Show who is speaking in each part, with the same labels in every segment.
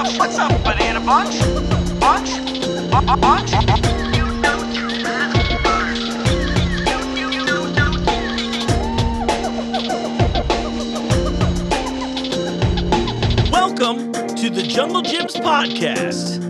Speaker 1: up? What's up, banana bunch? Bunch? Bu- bu- bunch?
Speaker 2: Welcome to the Jungle Jim's podcast.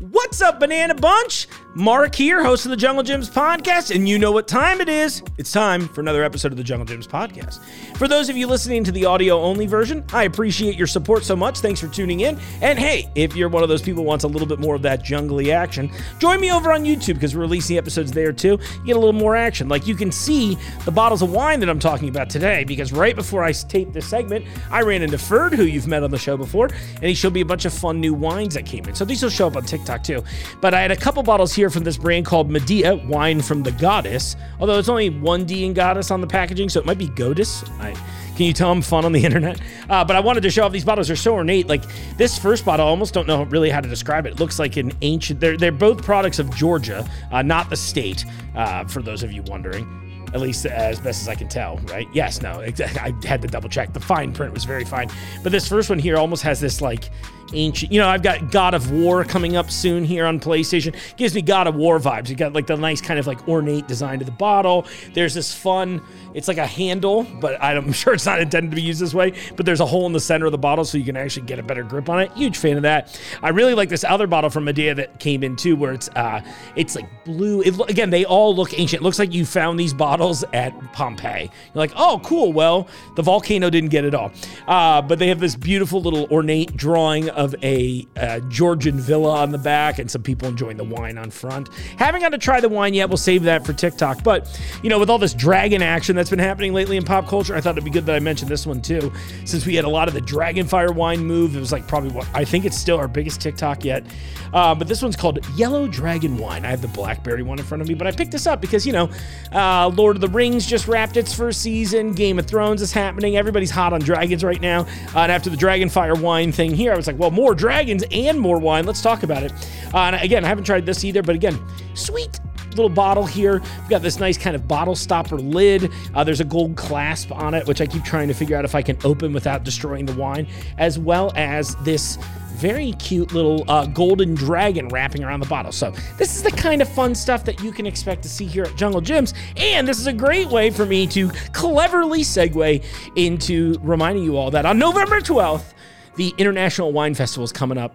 Speaker 2: What's up, Banana Bunch? Mark here, host of the Jungle Jim's podcast, and you know what time it is. It's time for another episode of the Jungle Jim's podcast. For those of you listening to the audio only version, I appreciate your support so much. Thanks for tuning in. And hey, if you're one of those people who wants a little bit more of that jungly action, join me over on YouTube because we're releasing episodes there too. You get a little more action. Like you can see the bottles of wine that I'm talking about today because right before I taped this segment, I ran into Ferd, who you've met on the show before, and he showed me a bunch of fun new wines that came in. So these will show up on TikTok too. But I had a couple bottles here from this brand called Medea, wine from the goddess. Although it's only one D in goddess on the packaging, so it might be goddess. I, can you tell I'm fun on the internet? Uh, but I wanted to show off these bottles. They're so ornate. Like this first bottle, I almost don't know really how to describe it. It looks like an ancient. They're they're both products of Georgia, uh, not the state. Uh, for those of you wondering at least as best as I can tell, right? Yes, no. I had to double check. The fine print was very fine, but this first one here almost has this like ancient. You know, I've got God of War coming up soon here on PlayStation. Gives me God of War vibes. You got like the nice kind of like ornate design to the bottle. There's this fun. It's like a handle, but I'm sure it's not intended to be used this way. But there's a hole in the center of the bottle, so you can actually get a better grip on it. Huge fan of that. I really like this other bottle from Medea that came in too, where it's uh, it's like blue. It, again, they all look ancient. It looks like you found these bottles at Pompeii. You're like, oh, cool. Well, the volcano didn't get it all, uh, but they have this beautiful little ornate drawing of a uh, Georgian villa on the back, and some people enjoying the wine on front. Haven't got to try the wine yet. We'll save that for TikTok. But you know, with all this dragon action that's been happening lately in pop culture, I thought it'd be good that I mentioned this one too, since we had a lot of the Dragonfire wine move. It was like probably what I think it's still our biggest TikTok yet. Uh, but this one's called Yellow Dragon Wine. I have the blackberry one in front of me, but I picked this up because you know, uh, Lord of the Rings just wrapped its first season. Game of Thrones is happening. Everybody's hot on dragons right now. Uh, and after the Dragonfire wine thing here, I was like, well, more dragons and more wine. Let's talk about it. Uh, and again, I haven't tried this either, but again, sweet little bottle here. We've got this nice kind of bottle stopper lid. Uh, there's a gold clasp on it, which I keep trying to figure out if I can open without destroying the wine, as well as this very cute little uh, golden dragon wrapping around the bottle. So this is the kind of fun stuff that you can expect to see here at Jungle Jim's, and this is a great way for me to cleverly segue into reminding you all that on November 12th, the International Wine Festival is coming up.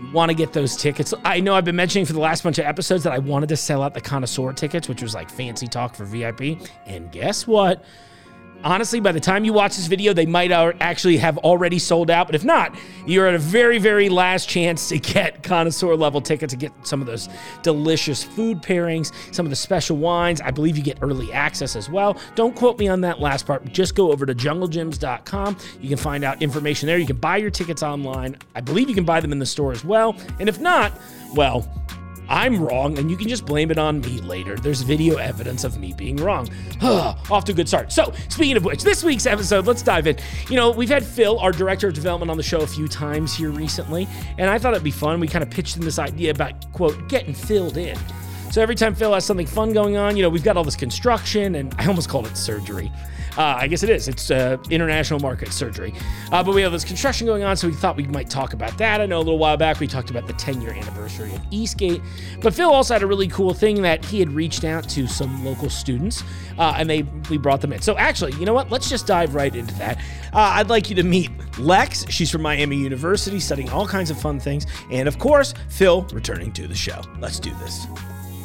Speaker 2: You want to get those tickets. I know I've been mentioning for the last bunch of episodes that I wanted to sell out the connoisseur tickets, which was like fancy talk for VIP. And guess what? Honestly, by the time you watch this video, they might actually have already sold out. But if not, you're at a very, very last chance to get connoisseur level tickets to get some of those delicious food pairings, some of the special wines. I believe you get early access as well. Don't quote me on that last part. Just go over to junglejims.com. You can find out information there. You can buy your tickets online. I believe you can buy them in the store as well. And if not, well, I'm wrong, and you can just blame it on me later. There's video evidence of me being wrong. Off to a good start. So, speaking of which, this week's episode, let's dive in. You know, we've had Phil, our director of development, on the show a few times here recently, and I thought it'd be fun. We kind of pitched him this idea about, quote, getting filled in. So every time Phil has something fun going on, you know, we've got all this construction, and I almost called it surgery. Uh, I guess it is. It's uh, international market surgery. Uh, but we have this construction going on, so we thought we might talk about that. I know a little while back we talked about the 10 year anniversary of Eastgate. But Phil also had a really cool thing that he had reached out to some local students, uh, and they we brought them in. So actually, you know what? Let's just dive right into that. Uh, I'd like you to meet Lex. She's from Miami University, studying all kinds of fun things. And of course, Phil returning to the show. Let's do this.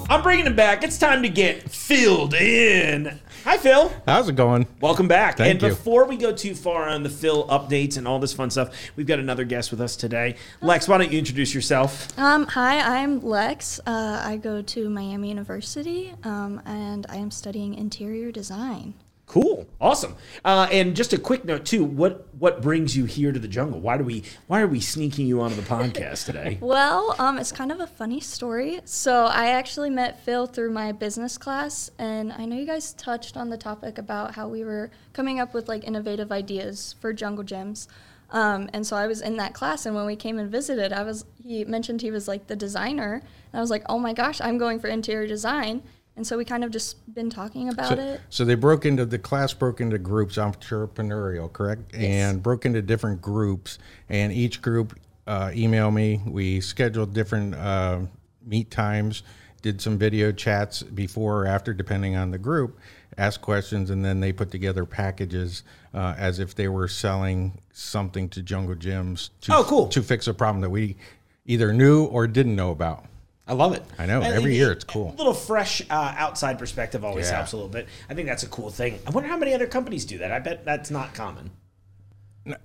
Speaker 2: I'm bringing him back. It's time to get filled in. Hi, Phil.
Speaker 3: How's it going?
Speaker 2: Welcome back.
Speaker 3: Thank
Speaker 2: and
Speaker 3: you.
Speaker 2: before we go too far on the Phil updates and all this fun stuff, we've got another guest with us today. Lex, why don't you introduce yourself?
Speaker 4: Um, hi, I'm Lex. Uh, I go to Miami University, um, and I am studying interior design.
Speaker 2: Cool, awesome. Uh, and just a quick note too: what what brings you here to the jungle? Why do we why are we sneaking you onto the podcast today?
Speaker 4: Well, um, it's kind of a funny story. So I actually met Phil through my business class, and I know you guys touched on the topic about how we were coming up with like innovative ideas for Jungle Jim's. Um, and so I was in that class, and when we came and visited, I was he mentioned he was like the designer, and I was like, oh my gosh, I'm going for interior design. And so we kind of just been talking about
Speaker 3: So,
Speaker 4: it.
Speaker 3: so they broke into the class broke into groups, entrepreneurial, correct? Yes. And broke into different groups, and each group uh, emailed me. We scheduled different uh, meet times, did some video chats before or after, depending on the group. Asked questions, and then they put together packages uh, as if they were selling something to Jungle Jim's to,
Speaker 2: Oh, cool.
Speaker 3: to fix a problem that we either knew or didn't know about.
Speaker 2: I love it.
Speaker 3: I know,
Speaker 2: And
Speaker 3: every
Speaker 2: it-
Speaker 3: year it's cool.
Speaker 2: A little fresh uh, outside perspective always
Speaker 3: Yeah.
Speaker 2: helps a little bit. I think that's a cool thing. I wonder how many other companies do that. I bet that's not common.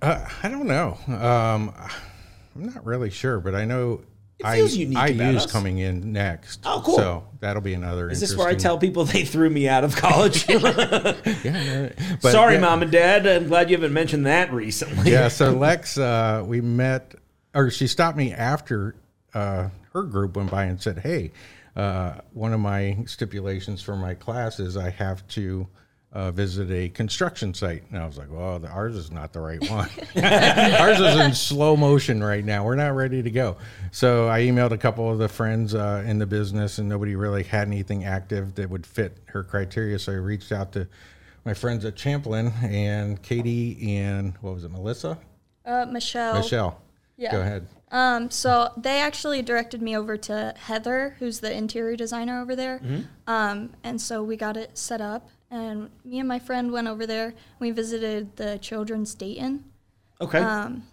Speaker 3: Uh, I don't know. Um, I'm not really sure, but I know I, I use
Speaker 2: us.
Speaker 3: coming in next.
Speaker 2: Oh, cool.
Speaker 3: So that'll be another.
Speaker 2: Is this where I tell people they threw me out of college?
Speaker 3: Yeah, but
Speaker 2: Sorry,
Speaker 3: yeah,
Speaker 2: mom and dad. I'm glad you haven't mentioned that recently.
Speaker 3: Yeah. So Lex, uh, we met, or she stopped me after uh, her group went by and said, "Hey, uh, one of my stipulations for my class is I have to." Uh, visit a construction site, and I was like, "Well, the, ours is not the right one. ours is in slow motion right now. We're not ready to go." So I emailed a couple of the friends uh, in the business, and nobody really had anything active that would fit her criteria. So I reached out to my friends at Champlin and Katie and what was it, Melissa,
Speaker 4: Uh, Michelle.
Speaker 3: Michelle.
Speaker 4: Yeah.
Speaker 3: Go ahead.
Speaker 4: Um, so they actually directed me over to Heather, who's the interior designer over there. Um, and so we got it set up, and me and my friend went over there. We visited the Children's Dayton.
Speaker 2: Okay.
Speaker 4: Um,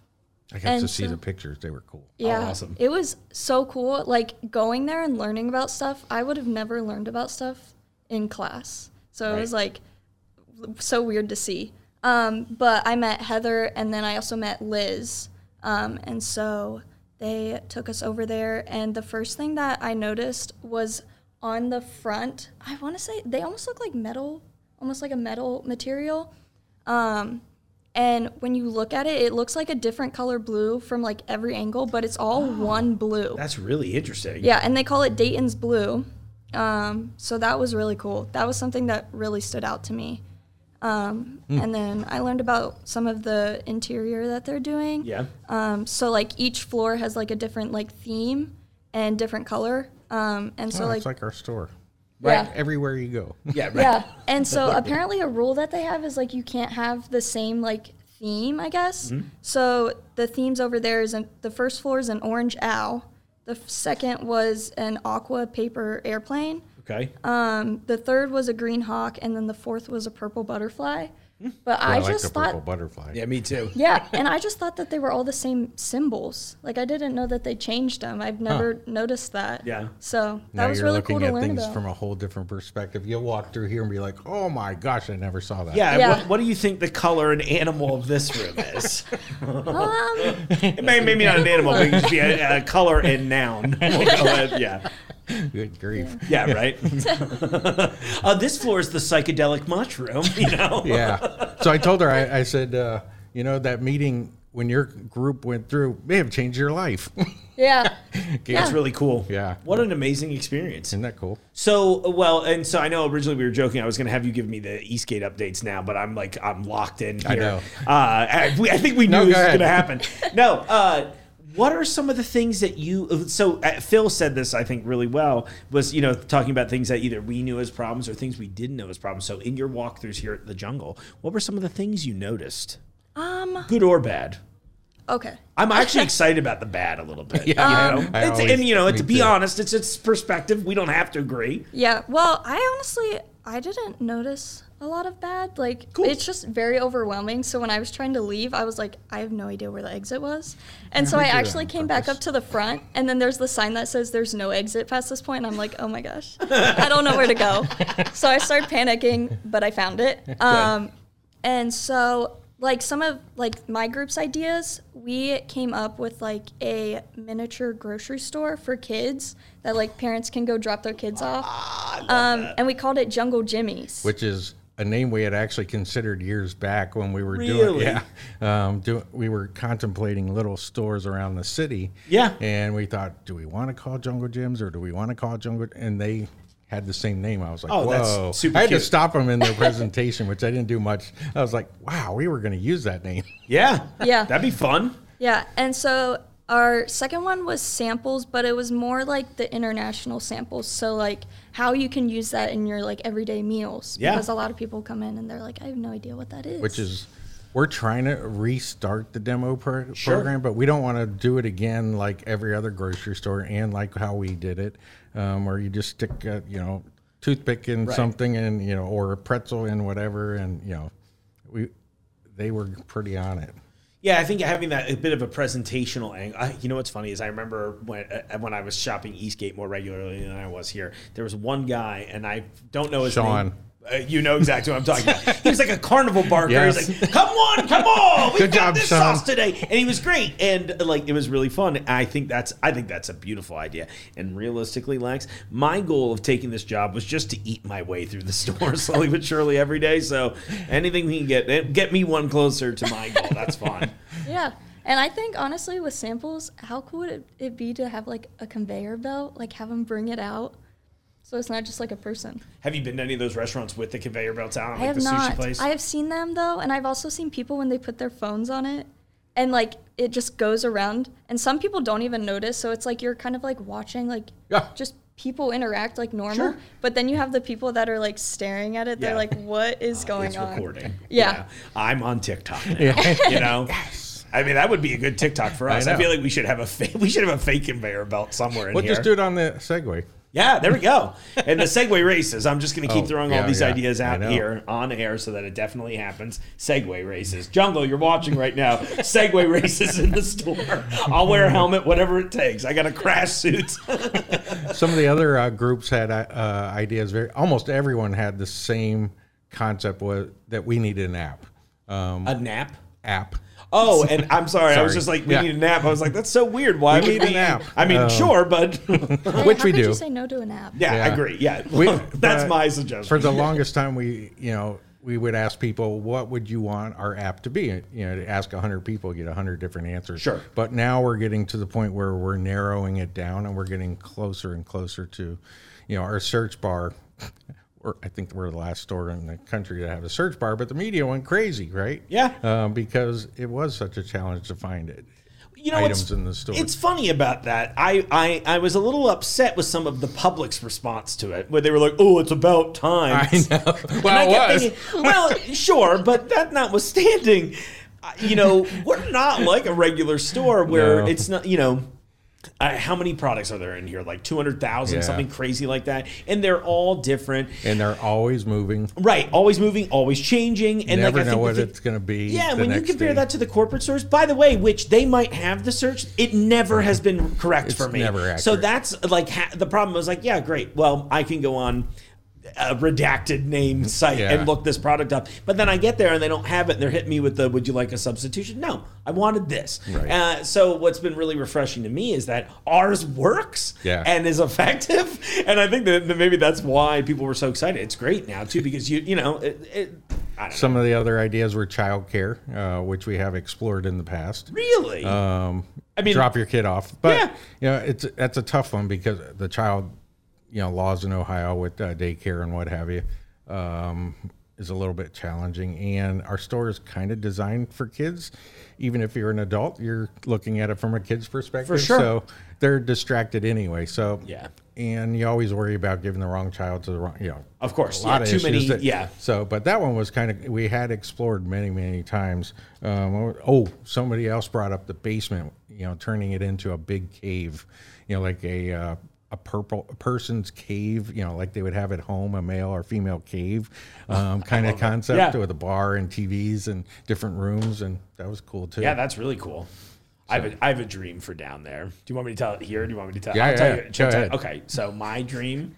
Speaker 3: I got to see
Speaker 4: so-
Speaker 3: the pictures. They were cool.
Speaker 4: Yeah,
Speaker 2: awesome.
Speaker 4: it was so cool. Like going there and learning about stuff. I would have never learned about stuff in class, so it was like so weird to see. Um, but I met Heather, and then I also met Liz, um, and so they took us over there. And the first thing that I noticed was on the front. I want to say they almost look like metal, almost like a metal material. Um, and when you look at it, it looks like a different color blue from like every angle, but it's all one blue.
Speaker 2: that's really interesting.
Speaker 4: Yeah, and they call it Dayton's blue. Um, so that was really cool. That was something that really stood out to me. Um, And then I learned about some of the interior that they're doing.
Speaker 2: Yeah.
Speaker 4: Um, so like each floor has like a different like theme and different color. Um, and so
Speaker 3: oh,
Speaker 4: like,
Speaker 3: it's like our store.
Speaker 4: Yeah.
Speaker 3: Everywhere you go.
Speaker 2: Yeah. Right.
Speaker 4: yeah. And so apparently a rule that they have is like you can't have the same like theme, I guess.
Speaker 2: Mm-hmm.
Speaker 4: So the themes over there is an, the first floor is an orange owl. The second was an aqua paper airplane.
Speaker 2: Okay.
Speaker 4: Um, the third was a green hawk, and then the fourth was a purple butterfly. But
Speaker 3: I,
Speaker 4: I,
Speaker 3: like
Speaker 4: just
Speaker 3: the purple
Speaker 4: thought,
Speaker 3: butterfly.
Speaker 2: yeah, me too.
Speaker 4: yeah, and I just thought that they were all the same symbols. Like I didn't know that they changed them. I've never noticed that.
Speaker 2: Yeah.
Speaker 4: So that
Speaker 3: now
Speaker 4: was
Speaker 3: you're
Speaker 4: really
Speaker 3: looking
Speaker 4: cool to
Speaker 3: at
Speaker 4: learn
Speaker 3: things
Speaker 4: about.
Speaker 3: from a whole different perspective. You'll walk through here and be like, "Oh my gosh, I never saw that."
Speaker 2: Yeah.
Speaker 4: Yeah.
Speaker 2: What, what do you think the color and animal of this room is?
Speaker 4: um,
Speaker 2: It may, maybe not an animal, but it could be a, a color and noun. We'll go with- yeah.
Speaker 3: Good grief.
Speaker 2: Yeah, right. uh, this floor is the psychedelic mushroom. You know.
Speaker 3: Yeah. So I told her, I, I said, uh, you know, that meeting when your group went through may have changed your life.
Speaker 4: yeah.
Speaker 2: It's really cool.
Speaker 3: Yeah.
Speaker 2: What an amazing experience.
Speaker 3: Isn't that cool?
Speaker 2: So well, and so I know originally we were joking. I was going to have you give me the Eastgate updates now, but I'm like I'm locked in here.
Speaker 3: I know.
Speaker 2: Uh, I, we, I think we knew
Speaker 3: No,
Speaker 2: this
Speaker 3: go
Speaker 2: was going to happen. No. Uh, what are some of the things that you? So uh, Phil said this, I think, really well. Was you know talking about things that either we knew as problems or things we didn't know as problems. So in your walkthroughs here at the jungle, what were some of the things you noticed,
Speaker 4: Um.
Speaker 2: good or bad?
Speaker 4: Okay.
Speaker 2: I'm actually excited about the bad a little bit.
Speaker 3: Yeah,
Speaker 2: you know? It's-
Speaker 3: always-
Speaker 2: and you know, to be
Speaker 3: too.
Speaker 2: honest, it's it's perspective. We don't have to agree.
Speaker 4: Yeah. Well, I honestly I didn't notice a lot of bad. Like
Speaker 2: Cool.
Speaker 4: it's just very overwhelming. So when I was trying to leave, I was like, I have no idea where the exit was. And so I actually
Speaker 3: on
Speaker 4: came back up to the front, and then there's the sign that says there's no exit past this point. And I'm like, oh my gosh, I don't know where to go. so I started panicking, but I found it. Um, and so like some of like my group's ideas we came up with like a miniature grocery store for kids that like parents can go drop their kids off um, and we called it jungle jimmy's
Speaker 3: Which is a name we had actually considered years back when we were
Speaker 2: Really?
Speaker 3: doing. Yeah. Um, do, we were contemplating little stores around the city.
Speaker 2: Yeah.
Speaker 3: And we thought, do we want to call Jungle Jim's or do we want to call Jungle? And they had the same name. I was like,
Speaker 2: Oh, that's
Speaker 3: whoa.
Speaker 2: super
Speaker 3: I had
Speaker 2: cute.
Speaker 3: to stop them in their presentation, which I didn't do much. I was like, wow, we were going to use that name.
Speaker 2: Yeah.
Speaker 4: Yeah.
Speaker 2: That'd be fun.
Speaker 4: Yeah, and so Our second one was samples, but it was more like the international samples. So like how you can use that in your like everyday meals.
Speaker 2: Yeah.
Speaker 4: Because a lot of people come in and they're like, I have no idea what that is.
Speaker 3: which is we're trying to restart the demo pro-
Speaker 2: Sure.
Speaker 3: program, but we don't want to do it again like every other grocery store and like how we did it, um, where you just stick, a, you know, toothpick in
Speaker 2: Right.
Speaker 3: something and you know, or a pretzel in whatever, and you know, we they were pretty on it.
Speaker 2: Yeah, I think having that a bit of a presentational angle. I, you know what's funny is I remember when uh, when I was shopping Eastgate more regularly than I was here. There was one guy, and I don't know his
Speaker 3: Sean.
Speaker 2: name. Uh, you know exactly what I'm talking about. He was like a carnival barker.
Speaker 3: Yes.
Speaker 2: He's like, "Come on, come on, we
Speaker 3: Good
Speaker 2: got
Speaker 3: job,
Speaker 2: this
Speaker 3: Sean."
Speaker 2: sauce today," and he was great, and uh, like it was really fun. I think that's I think that's a beautiful idea. And realistically, Lex, my goal of taking this job was just to eat my way through the store slowly but surely every day. So anything we can get get me one closer to my goal. That's fine.
Speaker 4: Yeah. And I think honestly with samples, how cool would it, it be to have like a conveyor belt, like have them bring it out, so it's not just like a person.
Speaker 2: Have you been to any of those restaurants with the conveyor belts out,
Speaker 4: I
Speaker 2: like
Speaker 4: have
Speaker 2: the sushi place?
Speaker 4: I have seen them though, and I've also seen people when they put their phones on it, and like it just goes around, and some people don't even notice. So it's like you're kind of like watching like
Speaker 3: Yeah.
Speaker 4: just people interact like normal,
Speaker 2: Sure.
Speaker 4: but then you have the people that are like staring at it. They're
Speaker 2: Yeah.
Speaker 4: like, "What is uh, going
Speaker 2: it's
Speaker 4: on?"
Speaker 2: recording.
Speaker 4: Yeah.
Speaker 2: I'm on TikTok now.
Speaker 3: Yeah.
Speaker 2: You know? I mean, that would be a good TikTok for us. I,
Speaker 3: know.
Speaker 2: feel like we should have a fa- we should have a fake conveyor belt somewhere in here.
Speaker 3: We'll just do it on the Segway.
Speaker 2: Yeah, there we go. And the Segway races. I'm just going to keep
Speaker 3: Oh,
Speaker 2: throwing all these
Speaker 3: yeah.
Speaker 2: ideas out here on air so that it definitely happens. Segway races. Jungle, you're watching right now. Segway races in the store. I'll wear a helmet, whatever it takes. I got a crash suit.
Speaker 3: Some of the other uh, groups had uh, uh, ideas. Very almost everyone had the same concept was that we needed an app. Um,
Speaker 2: a nap.
Speaker 3: app.
Speaker 2: Oh, and I'm sorry, I was
Speaker 3: Sorry.
Speaker 2: just like, we
Speaker 3: Yeah.
Speaker 2: need a nap. I was like, that's so weird. Why
Speaker 3: We need a nap.
Speaker 2: I mean,
Speaker 3: Um,
Speaker 2: sure, but
Speaker 4: Hey,
Speaker 3: Which
Speaker 4: how
Speaker 3: we
Speaker 4: could
Speaker 3: do.
Speaker 4: You say no to a nap.
Speaker 2: yeah, I
Speaker 3: Yeah.
Speaker 2: agree. Yeah,
Speaker 3: We-
Speaker 2: that's
Speaker 3: but
Speaker 2: my suggestion.
Speaker 3: For the longest time, we you know we would ask people, what would you want our app to be? You know, to ask hundred people, get hundred different answers.
Speaker 2: Sure.
Speaker 3: But now we're getting to the point where we're narrowing it down, and we're getting closer and closer to, you know, our search bar. Or I think we're the last store in the country to have a search bar, but the media went crazy, right?
Speaker 2: Yeah.
Speaker 3: Um, because it was such a challenge to find it.
Speaker 2: you know,
Speaker 3: items
Speaker 2: it's,
Speaker 3: in the store.
Speaker 2: It's funny about that. I, I I was a little upset with some of the public's response to it, where they were like, "Oh, it's about time."
Speaker 3: I know. Well,
Speaker 2: I
Speaker 3: was.
Speaker 2: thinking, well, sure, but that notwithstanding, uh, you know, we're not like a regular store where
Speaker 3: No.
Speaker 2: it's not, you know. Uh, how many products are there in here? Like 200,000,
Speaker 3: Yeah.
Speaker 2: something crazy like that. And they're all different.
Speaker 3: and they're always moving.
Speaker 2: Right. Always moving, always changing. And
Speaker 3: Never
Speaker 2: like, I
Speaker 3: know
Speaker 2: think
Speaker 3: what
Speaker 2: the
Speaker 3: it's going to be.
Speaker 2: Yeah, when you compare
Speaker 3: day.
Speaker 2: that to the corporate stores, by the way, which they might have the search, it never has been correct
Speaker 3: It's
Speaker 2: for me.
Speaker 3: never
Speaker 2: So that's like ha- the problem was like, yeah, great. Well, I can go on a redacted name site
Speaker 3: Yeah.
Speaker 2: and look this product up, but then I get there and they don't have it. and They're hitting me with the, "Would you like a substitution?" No, I wanted this.
Speaker 3: Right.
Speaker 2: Uh, so what's been really refreshing to me is that ours works
Speaker 3: Yeah.
Speaker 2: and is effective, and I think that, that maybe that's why people were so excited. It's great now too because you you know it. it
Speaker 3: Some of the other ideas were childcare, uh, which we have explored in the past.
Speaker 2: Really?
Speaker 3: Um,
Speaker 2: I mean-
Speaker 3: drop your kid off, but
Speaker 2: Yeah.
Speaker 3: you know, it's that's a tough one because the child, you know, laws in Ohio with uh, daycare and what have you, um, is a little bit challenging. And our store is kind of designed for kids. Even if you're an adult, you're looking at it from a kid's perspective.
Speaker 2: For sure.
Speaker 3: So they're distracted anyway. So
Speaker 2: Yeah.
Speaker 3: and you always worry about giving the wrong child to the wrong, you know,
Speaker 2: Of course,
Speaker 3: a lot
Speaker 2: yeah,
Speaker 3: of
Speaker 2: too many-
Speaker 3: that-
Speaker 2: yeah.
Speaker 3: So, but that one was kind of we had explored many, many times. Um, oh, somebody else brought up the basement. You know, turning it into a big cave. You know, like a uh, a purple a person's cave. You know, like they would have at home, a male or female cave um, kind of concept
Speaker 2: Yeah.
Speaker 3: with a bar and TVs and different rooms, and that was cool too.
Speaker 2: Yeah, that's really cool. I have, a, I have a dream for down there. Do you want me to tell it here? Do you want me to tell?
Speaker 3: Yeah,
Speaker 2: I'll tell
Speaker 3: yeah,
Speaker 2: you.
Speaker 3: go
Speaker 2: shall I tell you?
Speaker 3: ahead.
Speaker 2: Okay, so my dream.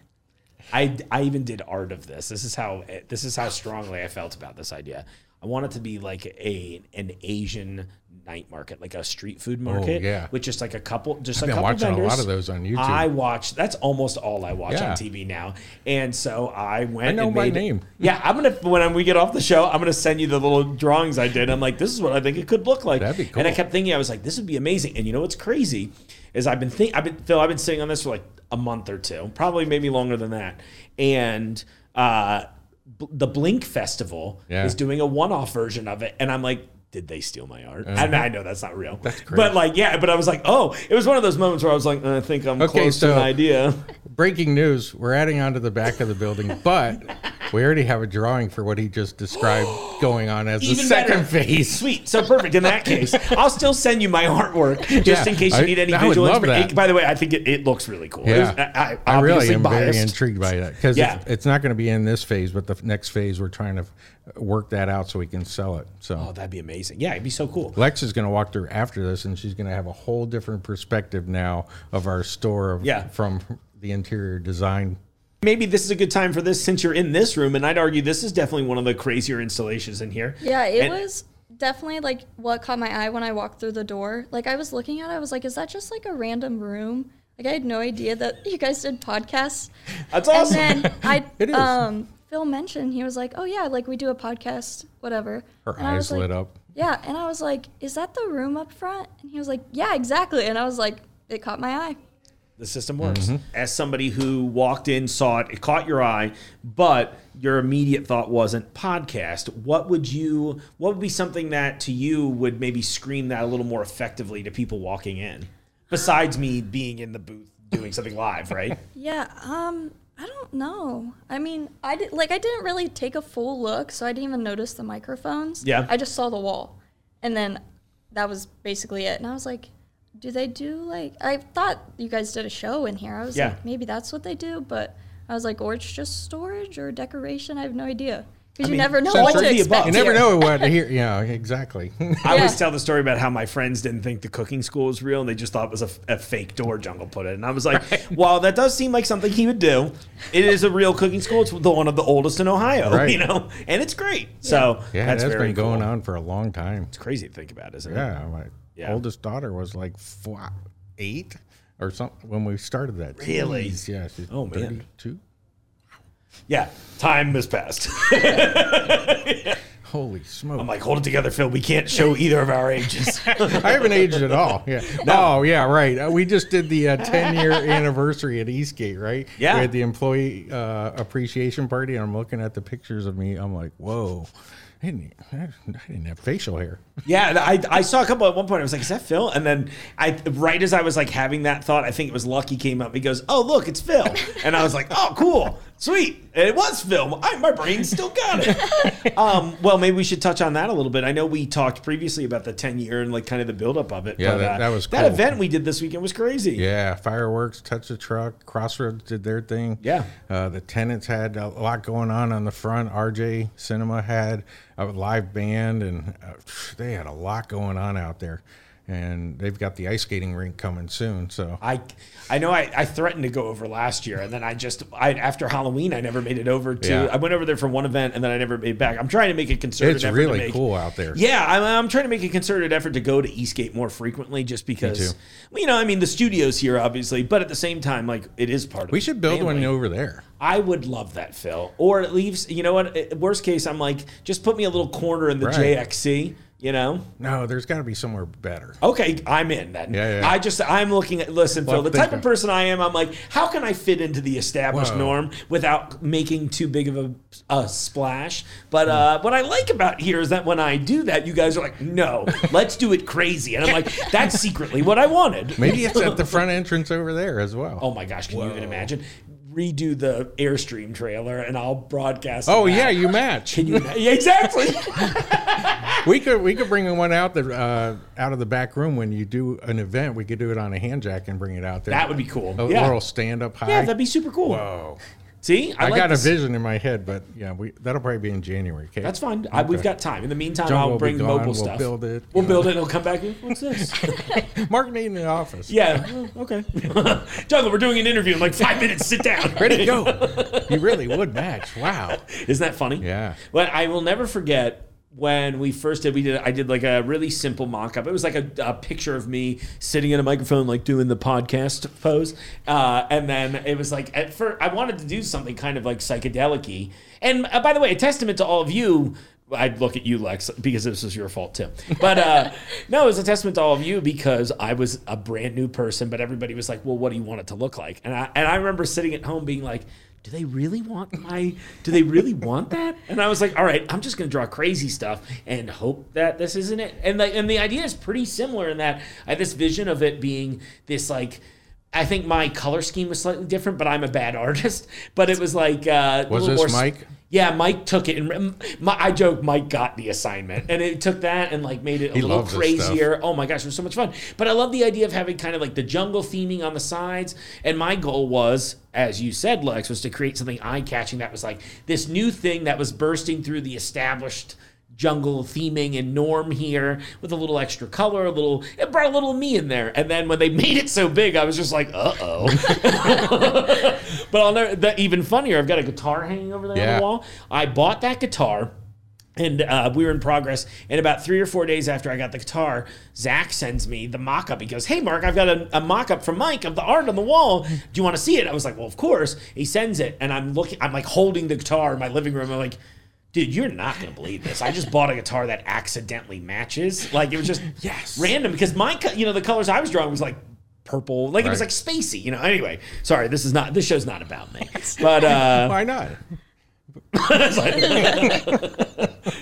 Speaker 2: I, I even did art of this. This is how this is how strongly I felt about this idea. I want it to be like a an Asian night market, like a street food market.
Speaker 3: Oh, yeah.
Speaker 2: with just like a couple, just
Speaker 3: I've
Speaker 2: a
Speaker 3: been
Speaker 2: couple
Speaker 3: watching a lot of those on YouTube.
Speaker 2: I watch. That's almost all I watch
Speaker 3: Yeah.
Speaker 2: on TV now. And so I went.
Speaker 3: I know
Speaker 2: and
Speaker 3: by
Speaker 2: made,
Speaker 3: name.
Speaker 2: Yeah, I'm gonna when we get off the show, I'm gonna send you the little drawings I did. I'm like, this is what I think it could look like.
Speaker 3: That'd be
Speaker 2: And I kept thinking, I was like, this would be amazing. And you know what's crazy is I've been think I've been Phil, I've been sitting on this for like a month or two, probably maybe longer than that. And uh, the Blink Festival
Speaker 3: Yeah.
Speaker 2: is doing a one-off version of it, and I'm like. Did they steal my art? Uh-huh. And I know that's not real. That's
Speaker 3: great.
Speaker 2: But like, yeah, but I was like, oh, it was one of those moments where I was like, uh, I think I'm
Speaker 3: Okay,
Speaker 2: close to an idea.
Speaker 3: Breaking news: We're adding on to the back of the building, but we already have a drawing for what he just described going on as the
Speaker 2: Even
Speaker 3: second
Speaker 2: better.
Speaker 3: phase.
Speaker 2: Sweet. So perfect. In that case, I'll still send you my artwork just
Speaker 3: Yeah,
Speaker 2: in case you need any
Speaker 3: I
Speaker 2: visual inspiration. By the way, I think it, it looks really cool.
Speaker 3: Yeah,
Speaker 2: was- I, uh,
Speaker 3: I,
Speaker 2: I,
Speaker 3: really am
Speaker 2: biased.
Speaker 3: very intrigued by that because
Speaker 2: Yeah.
Speaker 3: it's, it's not going to be in this phase, but the next phase we're trying to work that out so we can sell it. So
Speaker 2: Oh, that'd be amazing. Yeah, it'd be so cool.
Speaker 3: Lex is going to walk through after this, and she's going to have a whole different perspective now of our store of,
Speaker 2: Yeah.
Speaker 3: from the interior design.
Speaker 2: Maybe this is a good time for this since you're in this room, and I'd argue this is definitely one of the crazier installations in here.
Speaker 4: Yeah, it
Speaker 2: And-
Speaker 4: was definitely like what caught my eye when I walked through the door. Like I was looking at it, I was like, is that just like a random room? Like I had no idea that you guys did podcasts.
Speaker 2: That's awesome.
Speaker 4: And then I
Speaker 3: It is.
Speaker 4: um Phil mentioned he was like, "Oh yeah, like we do a podcast, whatever."
Speaker 3: Her
Speaker 4: And
Speaker 3: eyes lit
Speaker 4: like,
Speaker 3: up.
Speaker 4: Yeah, and I was like, "Is that the room up front?" And he was like, "Yeah, exactly." And I was like, "It caught my eye."
Speaker 2: The system works.
Speaker 3: Mm-hmm.
Speaker 2: As somebody who walked in, saw it, it caught your eye, but your immediate thought wasn't podcast. What would you? What would be something that to you would maybe scream that a little more effectively to people walking in? Besides me being in the booth doing something live, right?
Speaker 4: Yeah, um, I don't know. I mean, I did like I didn't really take a full look, so I didn't even notice the microphones.
Speaker 2: Yeah.
Speaker 4: I just saw the wall, and then that was basically it. And I was like, do they do like? I thought you guys did a show in here. I was
Speaker 2: Yeah.
Speaker 4: like, maybe that's what they do, but I was like, or it's just storage or decoration. I have no idea because you
Speaker 2: mean,
Speaker 4: never know
Speaker 2: all
Speaker 4: what to
Speaker 2: the
Speaker 4: expect.
Speaker 2: above.
Speaker 3: You never
Speaker 4: here.
Speaker 3: know what to hear. Yeah, exactly.
Speaker 2: I always tell the story about how my friends didn't think the cooking school was real and they just thought it was a, a fake door Jungle put it. And I was like, while that does seem like something he would do, it is a real cooking school. It's the one of the oldest in Ohio,
Speaker 3: Right.
Speaker 2: you know, and it's great. So
Speaker 3: yeah,
Speaker 2: that's
Speaker 3: that's
Speaker 2: very
Speaker 3: been going on for a long time.
Speaker 2: It's crazy to think about, isn't it?
Speaker 3: Yeah, my
Speaker 2: Yeah.
Speaker 3: oldest daughter was like four, eight or something when we started that.
Speaker 2: Really?
Speaker 3: Jeez, Yeah. She's
Speaker 2: Oh, man.
Speaker 3: 32.
Speaker 2: Yeah. Time has passed.
Speaker 3: Holy smoke!
Speaker 2: I'm like, hold it together, Phil. We can't show either of our ages.
Speaker 3: I haven't aged at all. Yeah. Oh, yeah, right. Uh, we just did the uh, 10 year anniversary at Eastgate, right?
Speaker 2: Yeah.
Speaker 3: We had the employee uh, appreciation party, and I'm looking at the pictures of me. I'm like, whoa. I didn't, I didn't have facial hair.
Speaker 2: Yeah, I, I saw a couple at one point. I was like, "Is that Phil?" And then I, right as I was like having that thought, I think it was Lucky came up. He goes, "Oh, look, it's Phil," and I was like, "Oh, cool, sweet." And it was film. I, my brain still got it. um, well, maybe we should touch on that a little bit. I know we talked previously about the ten year and like kind of the buildup of it.
Speaker 3: Yeah,
Speaker 2: but,
Speaker 3: that-
Speaker 2: uh,
Speaker 3: that was
Speaker 2: that
Speaker 3: cool.
Speaker 2: event we did this weekend was crazy.
Speaker 3: Yeah, fireworks, touch the truck, Crossroads did their thing.
Speaker 2: Yeah.
Speaker 3: Uh, the tenants had a lot going on on the front. RJ Cinema had a live band, and uh, they had a lot going on out there. And they've got the ice skating rink coming soon. So
Speaker 2: I, I know I, I threatened to go over last year, and then I just I after Halloween I never made it over to.
Speaker 3: Yeah.
Speaker 2: I went over there for one event, and then I never made it back. I'm trying to make a concerted.
Speaker 3: it's
Speaker 2: effort
Speaker 3: really
Speaker 2: to make,
Speaker 3: cool out there.
Speaker 2: Yeah, I'm, I'm trying to make a concerted effort to go to Eastgate more frequently, just because. You know, I mean, the studio's here, obviously, but at the same time, like it is part of.
Speaker 3: We should build
Speaker 2: family.
Speaker 3: one over there.
Speaker 2: I would love that, Phil. Or it leaves. You know what? Worst case, I'm like, just put me a little corner in the
Speaker 3: Right.
Speaker 2: JXC. You know.
Speaker 3: No, there's got to be somewhere better.
Speaker 2: Okay, I'm in then.
Speaker 3: Yeah, yeah.
Speaker 2: I just I'm looking at listen, Phil. The type of person I am, I'm like, how can I fit into the established
Speaker 3: Whoa.
Speaker 2: norm without making too big of a, a splash? But
Speaker 3: Hmm.
Speaker 2: uh, what I like about here is that when I do that, you guys are like, no, let's do it crazy, and I'm like, that's secretly what I wanted.
Speaker 3: Maybe it's at the front entrance over there as well.
Speaker 2: Oh my gosh, can you even imagine? Redo the Airstream trailer, and I'll broadcast.
Speaker 3: Oh, yeah, you match.
Speaker 2: Can you? Yeah, exactly.
Speaker 3: We could we could bring one out the uh, out of the back room when you do an event. We could do it on a hand jack and bring it out there.
Speaker 2: that would be cool.
Speaker 3: a
Speaker 2: yeah,
Speaker 3: little stand up high.
Speaker 2: yeah, that'd be super cool.
Speaker 3: Whoa.
Speaker 2: See,
Speaker 3: I,
Speaker 2: like
Speaker 3: got
Speaker 2: this.
Speaker 3: a vision in my head, but yeah, we that'll probably be in January. Okay,
Speaker 2: That's fine. I, we've got time. In the meantime,
Speaker 3: John
Speaker 2: I'll bring mobile
Speaker 3: We'll
Speaker 2: stuff.
Speaker 3: build it,
Speaker 2: We'll build it. and It'll come back. What's this?
Speaker 3: Mark Nate in the office.
Speaker 2: yeah. oh, Okay. Jungle, we're doing an interview in like five minutes. Sit down.
Speaker 3: ready to go. you really would match. Wow.
Speaker 2: Isn't that funny?
Speaker 3: Yeah.
Speaker 2: But I will never forget when we first did. We did. I did like a really simple mock-up. It was like a, a picture of me sitting in a microphone, like doing the podcast pose. Uh, and then it was like at first I wanted to do something kind of like psychedelic-y. And uh, by the way, a testament to all of you. I'd look at you, Lex, because this was your fault too. But uh, no, it was a testament to all of you because I was a brand new person, but everybody was like, "Well, what do you want it to look like?" And I and I remember sitting at home being like, do they really want my do they really want that and i was like all right i'm just going to draw crazy stuff and hope that this isn't it and the, and the idea is pretty similar in that i had this vision of it being this like I think my color scheme was slightly different, but I'm a bad artist. But it was like uh,
Speaker 3: Was this Mike?
Speaker 2: Yeah, Mike took it, and my, I joke Mike got the assignment, and it took that and like made it a
Speaker 3: He
Speaker 2: little
Speaker 3: loves this stuff.
Speaker 2: crazier. Oh my gosh, it was so much fun. But I love the idea of having kind of like the jungle theming on the sides. And my goal was, as you said, Lex, was to create something eye catching that was like this new thing that was bursting through the established jungle theming and norm here with a little extra color, a little it brought a little me in there. And then when they made it so big, I was just like, uh oh. but I'll never that even funnier, I've got a guitar hanging over there on the wall. I bought that guitar and uh, we were in progress. And about three or four days after I got the guitar, Zach sends me the mock up. He goes, Hey, Mark, I've got a, a mock up from Mike of the art on the wall. Do you want to see it? I was like, Well, of course. He sends it. And I'm looking, I'm like holding the guitar in my living room. I'm like, Dude, you're not gonna believe this. I just bought a guitar that accidentally matches. Like it was just
Speaker 3: Yes.
Speaker 2: random because my, you know, the colors I was drawing was like purple, like it was like spacey. You know. Anyway, sorry, this is not. This show's not about me. But uh,
Speaker 3: Why not?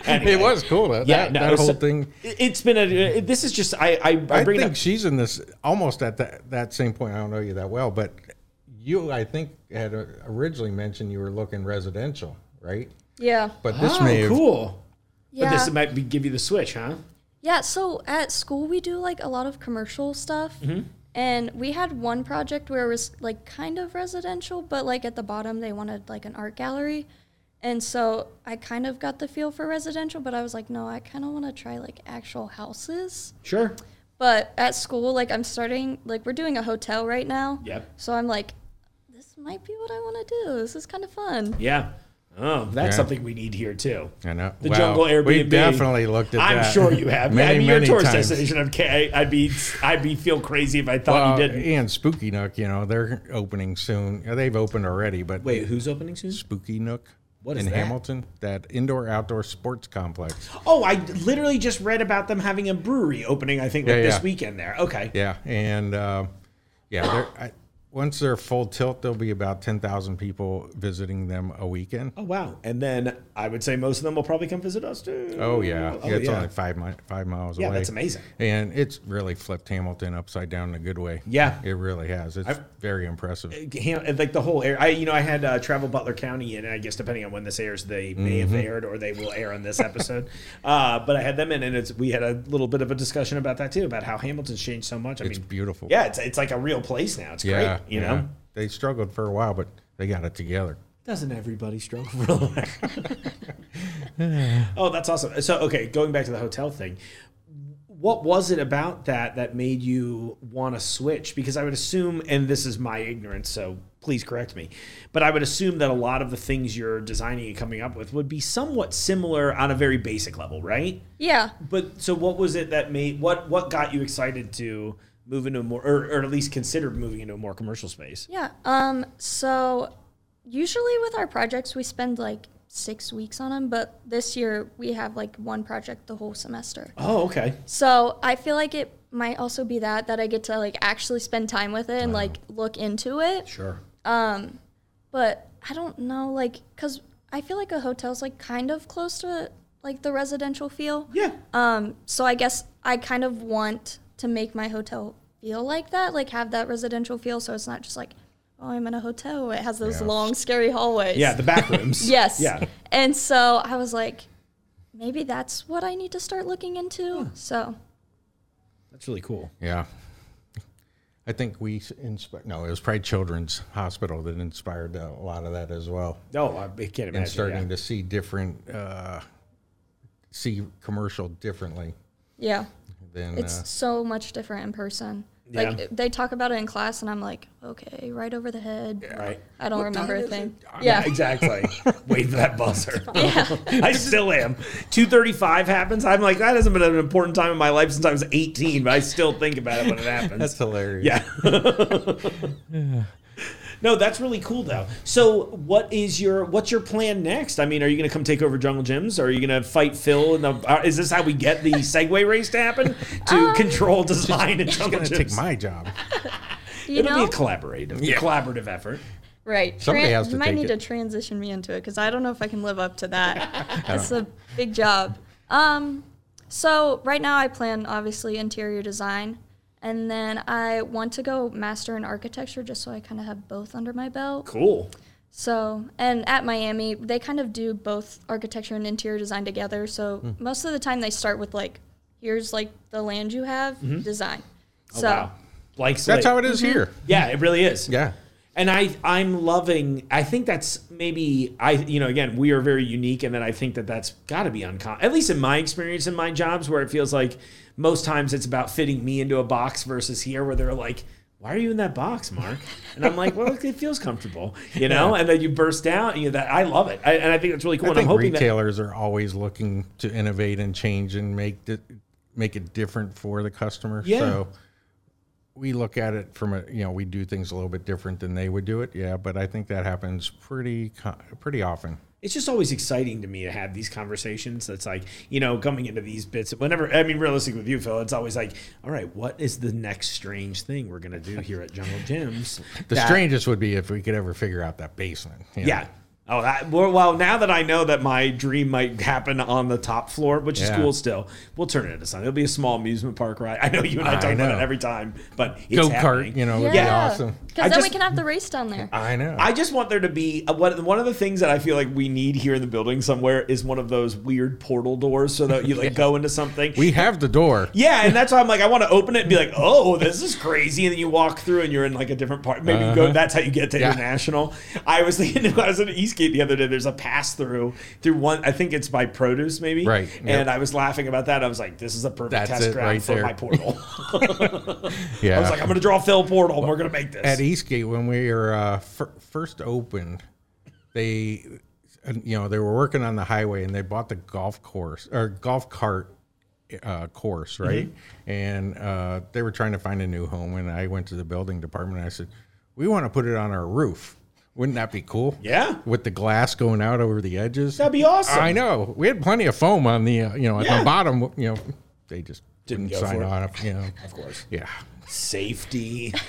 Speaker 2: anyway.
Speaker 3: It was cool. That,
Speaker 2: Yeah,
Speaker 3: that,
Speaker 2: no,
Speaker 3: that whole
Speaker 2: so-
Speaker 3: thing.
Speaker 2: It- It's been a. it- This is just. I. I, I
Speaker 3: I think she's in this almost at that, that same point. I don't know you that well, but you, I think, had uh, originally mentioned you were looking residential, right?
Speaker 4: Yeah.
Speaker 3: But this
Speaker 2: oh,
Speaker 3: may have,
Speaker 2: cool.
Speaker 4: Yeah.
Speaker 2: But this might be, give you the switch, huh?
Speaker 4: Yeah, so at school we do like a lot of commercial stuff. Mm-hmm. And we had one project where it was like kind of residential, but like at the bottom they wanted like an art gallery. And so I kind of got the feel for residential, but I was like, no, I kind of want to try like actual houses.
Speaker 2: Sure.
Speaker 4: But at school, like I'm starting, like we're doing a hotel right now.
Speaker 2: Yep.
Speaker 4: So I'm like, this might be what I want to do. This is kind of fun.
Speaker 2: Yeah. Oh, that's
Speaker 3: Yeah.
Speaker 2: something we need here too.
Speaker 3: I know.
Speaker 2: The jungle Airbnb.
Speaker 3: We definitely looked at
Speaker 2: I'm
Speaker 3: that.
Speaker 2: sure you have.
Speaker 3: Many,
Speaker 2: I mean, you're a tourist
Speaker 3: times.
Speaker 2: destination. I'm, I'd be, I'd be feel crazy if I thought
Speaker 3: Well,
Speaker 2: you didn't.
Speaker 3: and Spooky Nook, you know, they're opening soon. They've opened already, but
Speaker 2: Wait, who's opening soon?
Speaker 3: Spooky Nook
Speaker 2: What is
Speaker 3: in
Speaker 2: that?
Speaker 3: Hamilton, that indoor outdoor sports complex.
Speaker 2: Oh, I literally just read about them having a brewery opening. I think like
Speaker 3: Yeah,
Speaker 2: this weekend there. Okay.
Speaker 3: Yeah, and uh, yeah, they're, I, once they're full tilt, there'll be about ten thousand people visiting them a weekend.
Speaker 2: Oh wow! And then I would say most of them will probably come visit us too.
Speaker 3: Oh yeah,
Speaker 2: Oh,
Speaker 3: yeah it's
Speaker 2: yeah.
Speaker 3: only five mi- five miles
Speaker 2: Yeah,
Speaker 3: away.
Speaker 2: Yeah, that's amazing.
Speaker 3: and it's really flipped Hamilton upside down in a good way.
Speaker 2: Yeah.
Speaker 3: it really has. It's very impressive.
Speaker 2: Ham- like the whole air. I you know I had uh, travel Butler County, and I guess depending on when this airs, they may have
Speaker 3: Mm-hmm.
Speaker 2: aired or they will air on this episode. uh, but I had them in, and it's we had a little bit of a discussion about that too, about how Hamilton's changed so much. I
Speaker 3: It's
Speaker 2: mean,
Speaker 3: beautiful.
Speaker 2: yeah, it's it's like a real place now. It's
Speaker 3: yeah,
Speaker 2: great. You
Speaker 3: yeah.
Speaker 2: know,
Speaker 3: they struggled for a while, but they got it together.
Speaker 2: doesn't everybody struggle for a while? oh, that's awesome. So okay, going back to the hotel thing. What was it about that that made you want to switch? Because I would assume, and this is my ignorance, so please correct me, but I would assume that a lot of the things you're designing and coming up with would be somewhat similar on a very basic level, right?
Speaker 4: Yeah.
Speaker 2: But so, what was it that made what what got you excited to move into a more, or, or at least consider moving into a more commercial space?
Speaker 4: Yeah. Um. So usually with our projects, we spend like six weeks on them, but this year we have like one project the whole semester.
Speaker 2: Oh, okay.
Speaker 4: So I feel like it might also be that that I get to like actually spend time with it and like look into it.
Speaker 2: Sure.
Speaker 4: Um, But I don't know, like, cause I feel like a hotel's like kind of close to like the residential feel.
Speaker 2: Yeah.
Speaker 4: Um. So I guess I kind of want to make my hotel feel like that, like have that residential feel, so it's not just like, oh, I'm in a hotel. It has those
Speaker 3: Yeah.
Speaker 4: long, scary hallways.
Speaker 2: Yeah, the back rooms.
Speaker 4: Yes.
Speaker 2: Yeah.
Speaker 4: And so I was like, maybe that's what I need to start looking into. So
Speaker 2: That's really cool.
Speaker 3: Yeah. I think we inspired. No, it was probably Children's Hospital that inspired a lot of that as well.
Speaker 2: Oh, I can't imagine.
Speaker 3: and starting
Speaker 2: yeah.
Speaker 3: to see different, uh, see commercial differently
Speaker 4: yeah,
Speaker 3: than.
Speaker 4: it's
Speaker 3: uh,
Speaker 4: so much different in person.
Speaker 2: Yeah.
Speaker 4: Like they talk about it in class, and I'm like, okay, right over the head.
Speaker 2: Right.
Speaker 4: I don't
Speaker 3: What
Speaker 4: remember a
Speaker 3: is
Speaker 4: thing.
Speaker 3: it?
Speaker 4: Yeah.
Speaker 2: Exactly. Wait for that buzzer.
Speaker 4: Yeah.
Speaker 2: I still am. 235 happens. I'm like, that hasn't been an important time in my life since I was 18, but I still think about it when it happens.
Speaker 3: That's hilarious.
Speaker 2: Yeah. No, that's really cool though. So, what is your what's your plan next? I mean, are you going to come take over Jungle Jim's? Or are you going to fight Phil? In the, uh, is this how we get the Segway race to happen? To
Speaker 4: Um,
Speaker 2: control design and
Speaker 3: She's
Speaker 2: Jungle
Speaker 3: going to
Speaker 2: Gyms?
Speaker 3: take my job.
Speaker 4: You
Speaker 2: It'll
Speaker 4: know,
Speaker 2: be a collaborative,
Speaker 3: Yeah.
Speaker 2: collaborative effort.
Speaker 4: Right.
Speaker 3: Somebody
Speaker 4: Tran-
Speaker 3: has to
Speaker 4: you might need
Speaker 3: it.
Speaker 4: to transition me into it because I don't know if I can live up to that. That's a big job. Um, so right now I plan obviously interior design, and then I want to go master in architecture just so I kind of have both under my belt.
Speaker 2: Cool.
Speaker 4: So, and at Miami, they kind of do both architecture and interior design together. So
Speaker 3: Hmm.
Speaker 4: most of the time they start with like, here's like the land you have, design.
Speaker 2: Oh,
Speaker 4: so
Speaker 2: wow. Like
Speaker 3: That's how it is here.
Speaker 2: Yeah, it really is.
Speaker 3: Yeah.
Speaker 2: And I I'm loving I think that's maybe I you know again we are very unique and then I think that that's got to be uncommon at least in my experience in my jobs where it feels like most times it's about fitting me into a box versus here where they're like why are you in that box, Mark? And I'm like, well, it feels comfortable, you know. And then you burst out, and you that I love it, I, and I think that's really cool.
Speaker 3: I
Speaker 2: and I'm hoping that
Speaker 3: retailers are always looking to innovate and change and make it make it different for the customer.
Speaker 2: Yeah.
Speaker 3: So we look at it from a you know we do things a little bit different than they would do it. Yeah, but I think that happens pretty co- pretty often.
Speaker 2: It's just always exciting to me to have these conversations. That's like, you know, coming into these bits. Whenever, I mean, realistic with you, Phil, it's always like, all right, what is the next strange thing we're gonna do here at Jungle Jim's?
Speaker 3: The
Speaker 2: that-
Speaker 3: strangest would be if we could ever figure out that basement. you know.
Speaker 2: yeah. Oh, that, well, well, now that I know that my dream might happen on the top floor, which is cool still, we'll turn it into something. It'll be a small amusement park ride. I know you and I,
Speaker 3: I
Speaker 2: talk about it every time, but it's
Speaker 3: Go kart, you know, would
Speaker 4: yeah,
Speaker 3: be awesome.
Speaker 4: Because then we can have the race down there.
Speaker 3: I know.
Speaker 2: I just want there to be uh, what one of the things that I feel like we need here in the building somewhere is one of those weird portal doors so that you like go into something.
Speaker 3: we have the door.
Speaker 2: yeah, and that's why I'm like I want to open it and be like, oh, this is crazy, and then you walk through and you're in like a different part. Maybe you go.
Speaker 3: Uh-huh.
Speaker 2: That's how you get to
Speaker 3: Yeah.
Speaker 2: international. I was thinking I was at The other day. There's a pass through through one. I think it's by produce maybe.
Speaker 3: Right,
Speaker 2: And. I was laughing about that. I was like, this is a perfect
Speaker 3: That's
Speaker 2: test ground
Speaker 3: right
Speaker 2: for
Speaker 3: there.
Speaker 2: my portal.
Speaker 3: Yeah.
Speaker 2: I was like, I'm gonna draw Phil portal. and We're gonna make this.
Speaker 3: at Eastgate when we were uh, fir- first opened, they, you know, they were working on the highway and they bought the golf course or golf cart uh, course, right? And uh, they were trying to find a new home, and I went to the building department. and I said, "We want to put it on our roof. Wouldn't that be cool?
Speaker 2: Yeah.
Speaker 3: with the glass going out over the edges.
Speaker 2: That'd be awesome.
Speaker 3: I know. We had plenty of foam on the, uh, you know, at
Speaker 2: Yeah.
Speaker 3: the bottom. You know, they just
Speaker 2: Didn't
Speaker 3: didn't,
Speaker 2: go
Speaker 3: sign
Speaker 2: for it.
Speaker 3: You know,
Speaker 2: Of course.
Speaker 3: yeah.
Speaker 2: safety.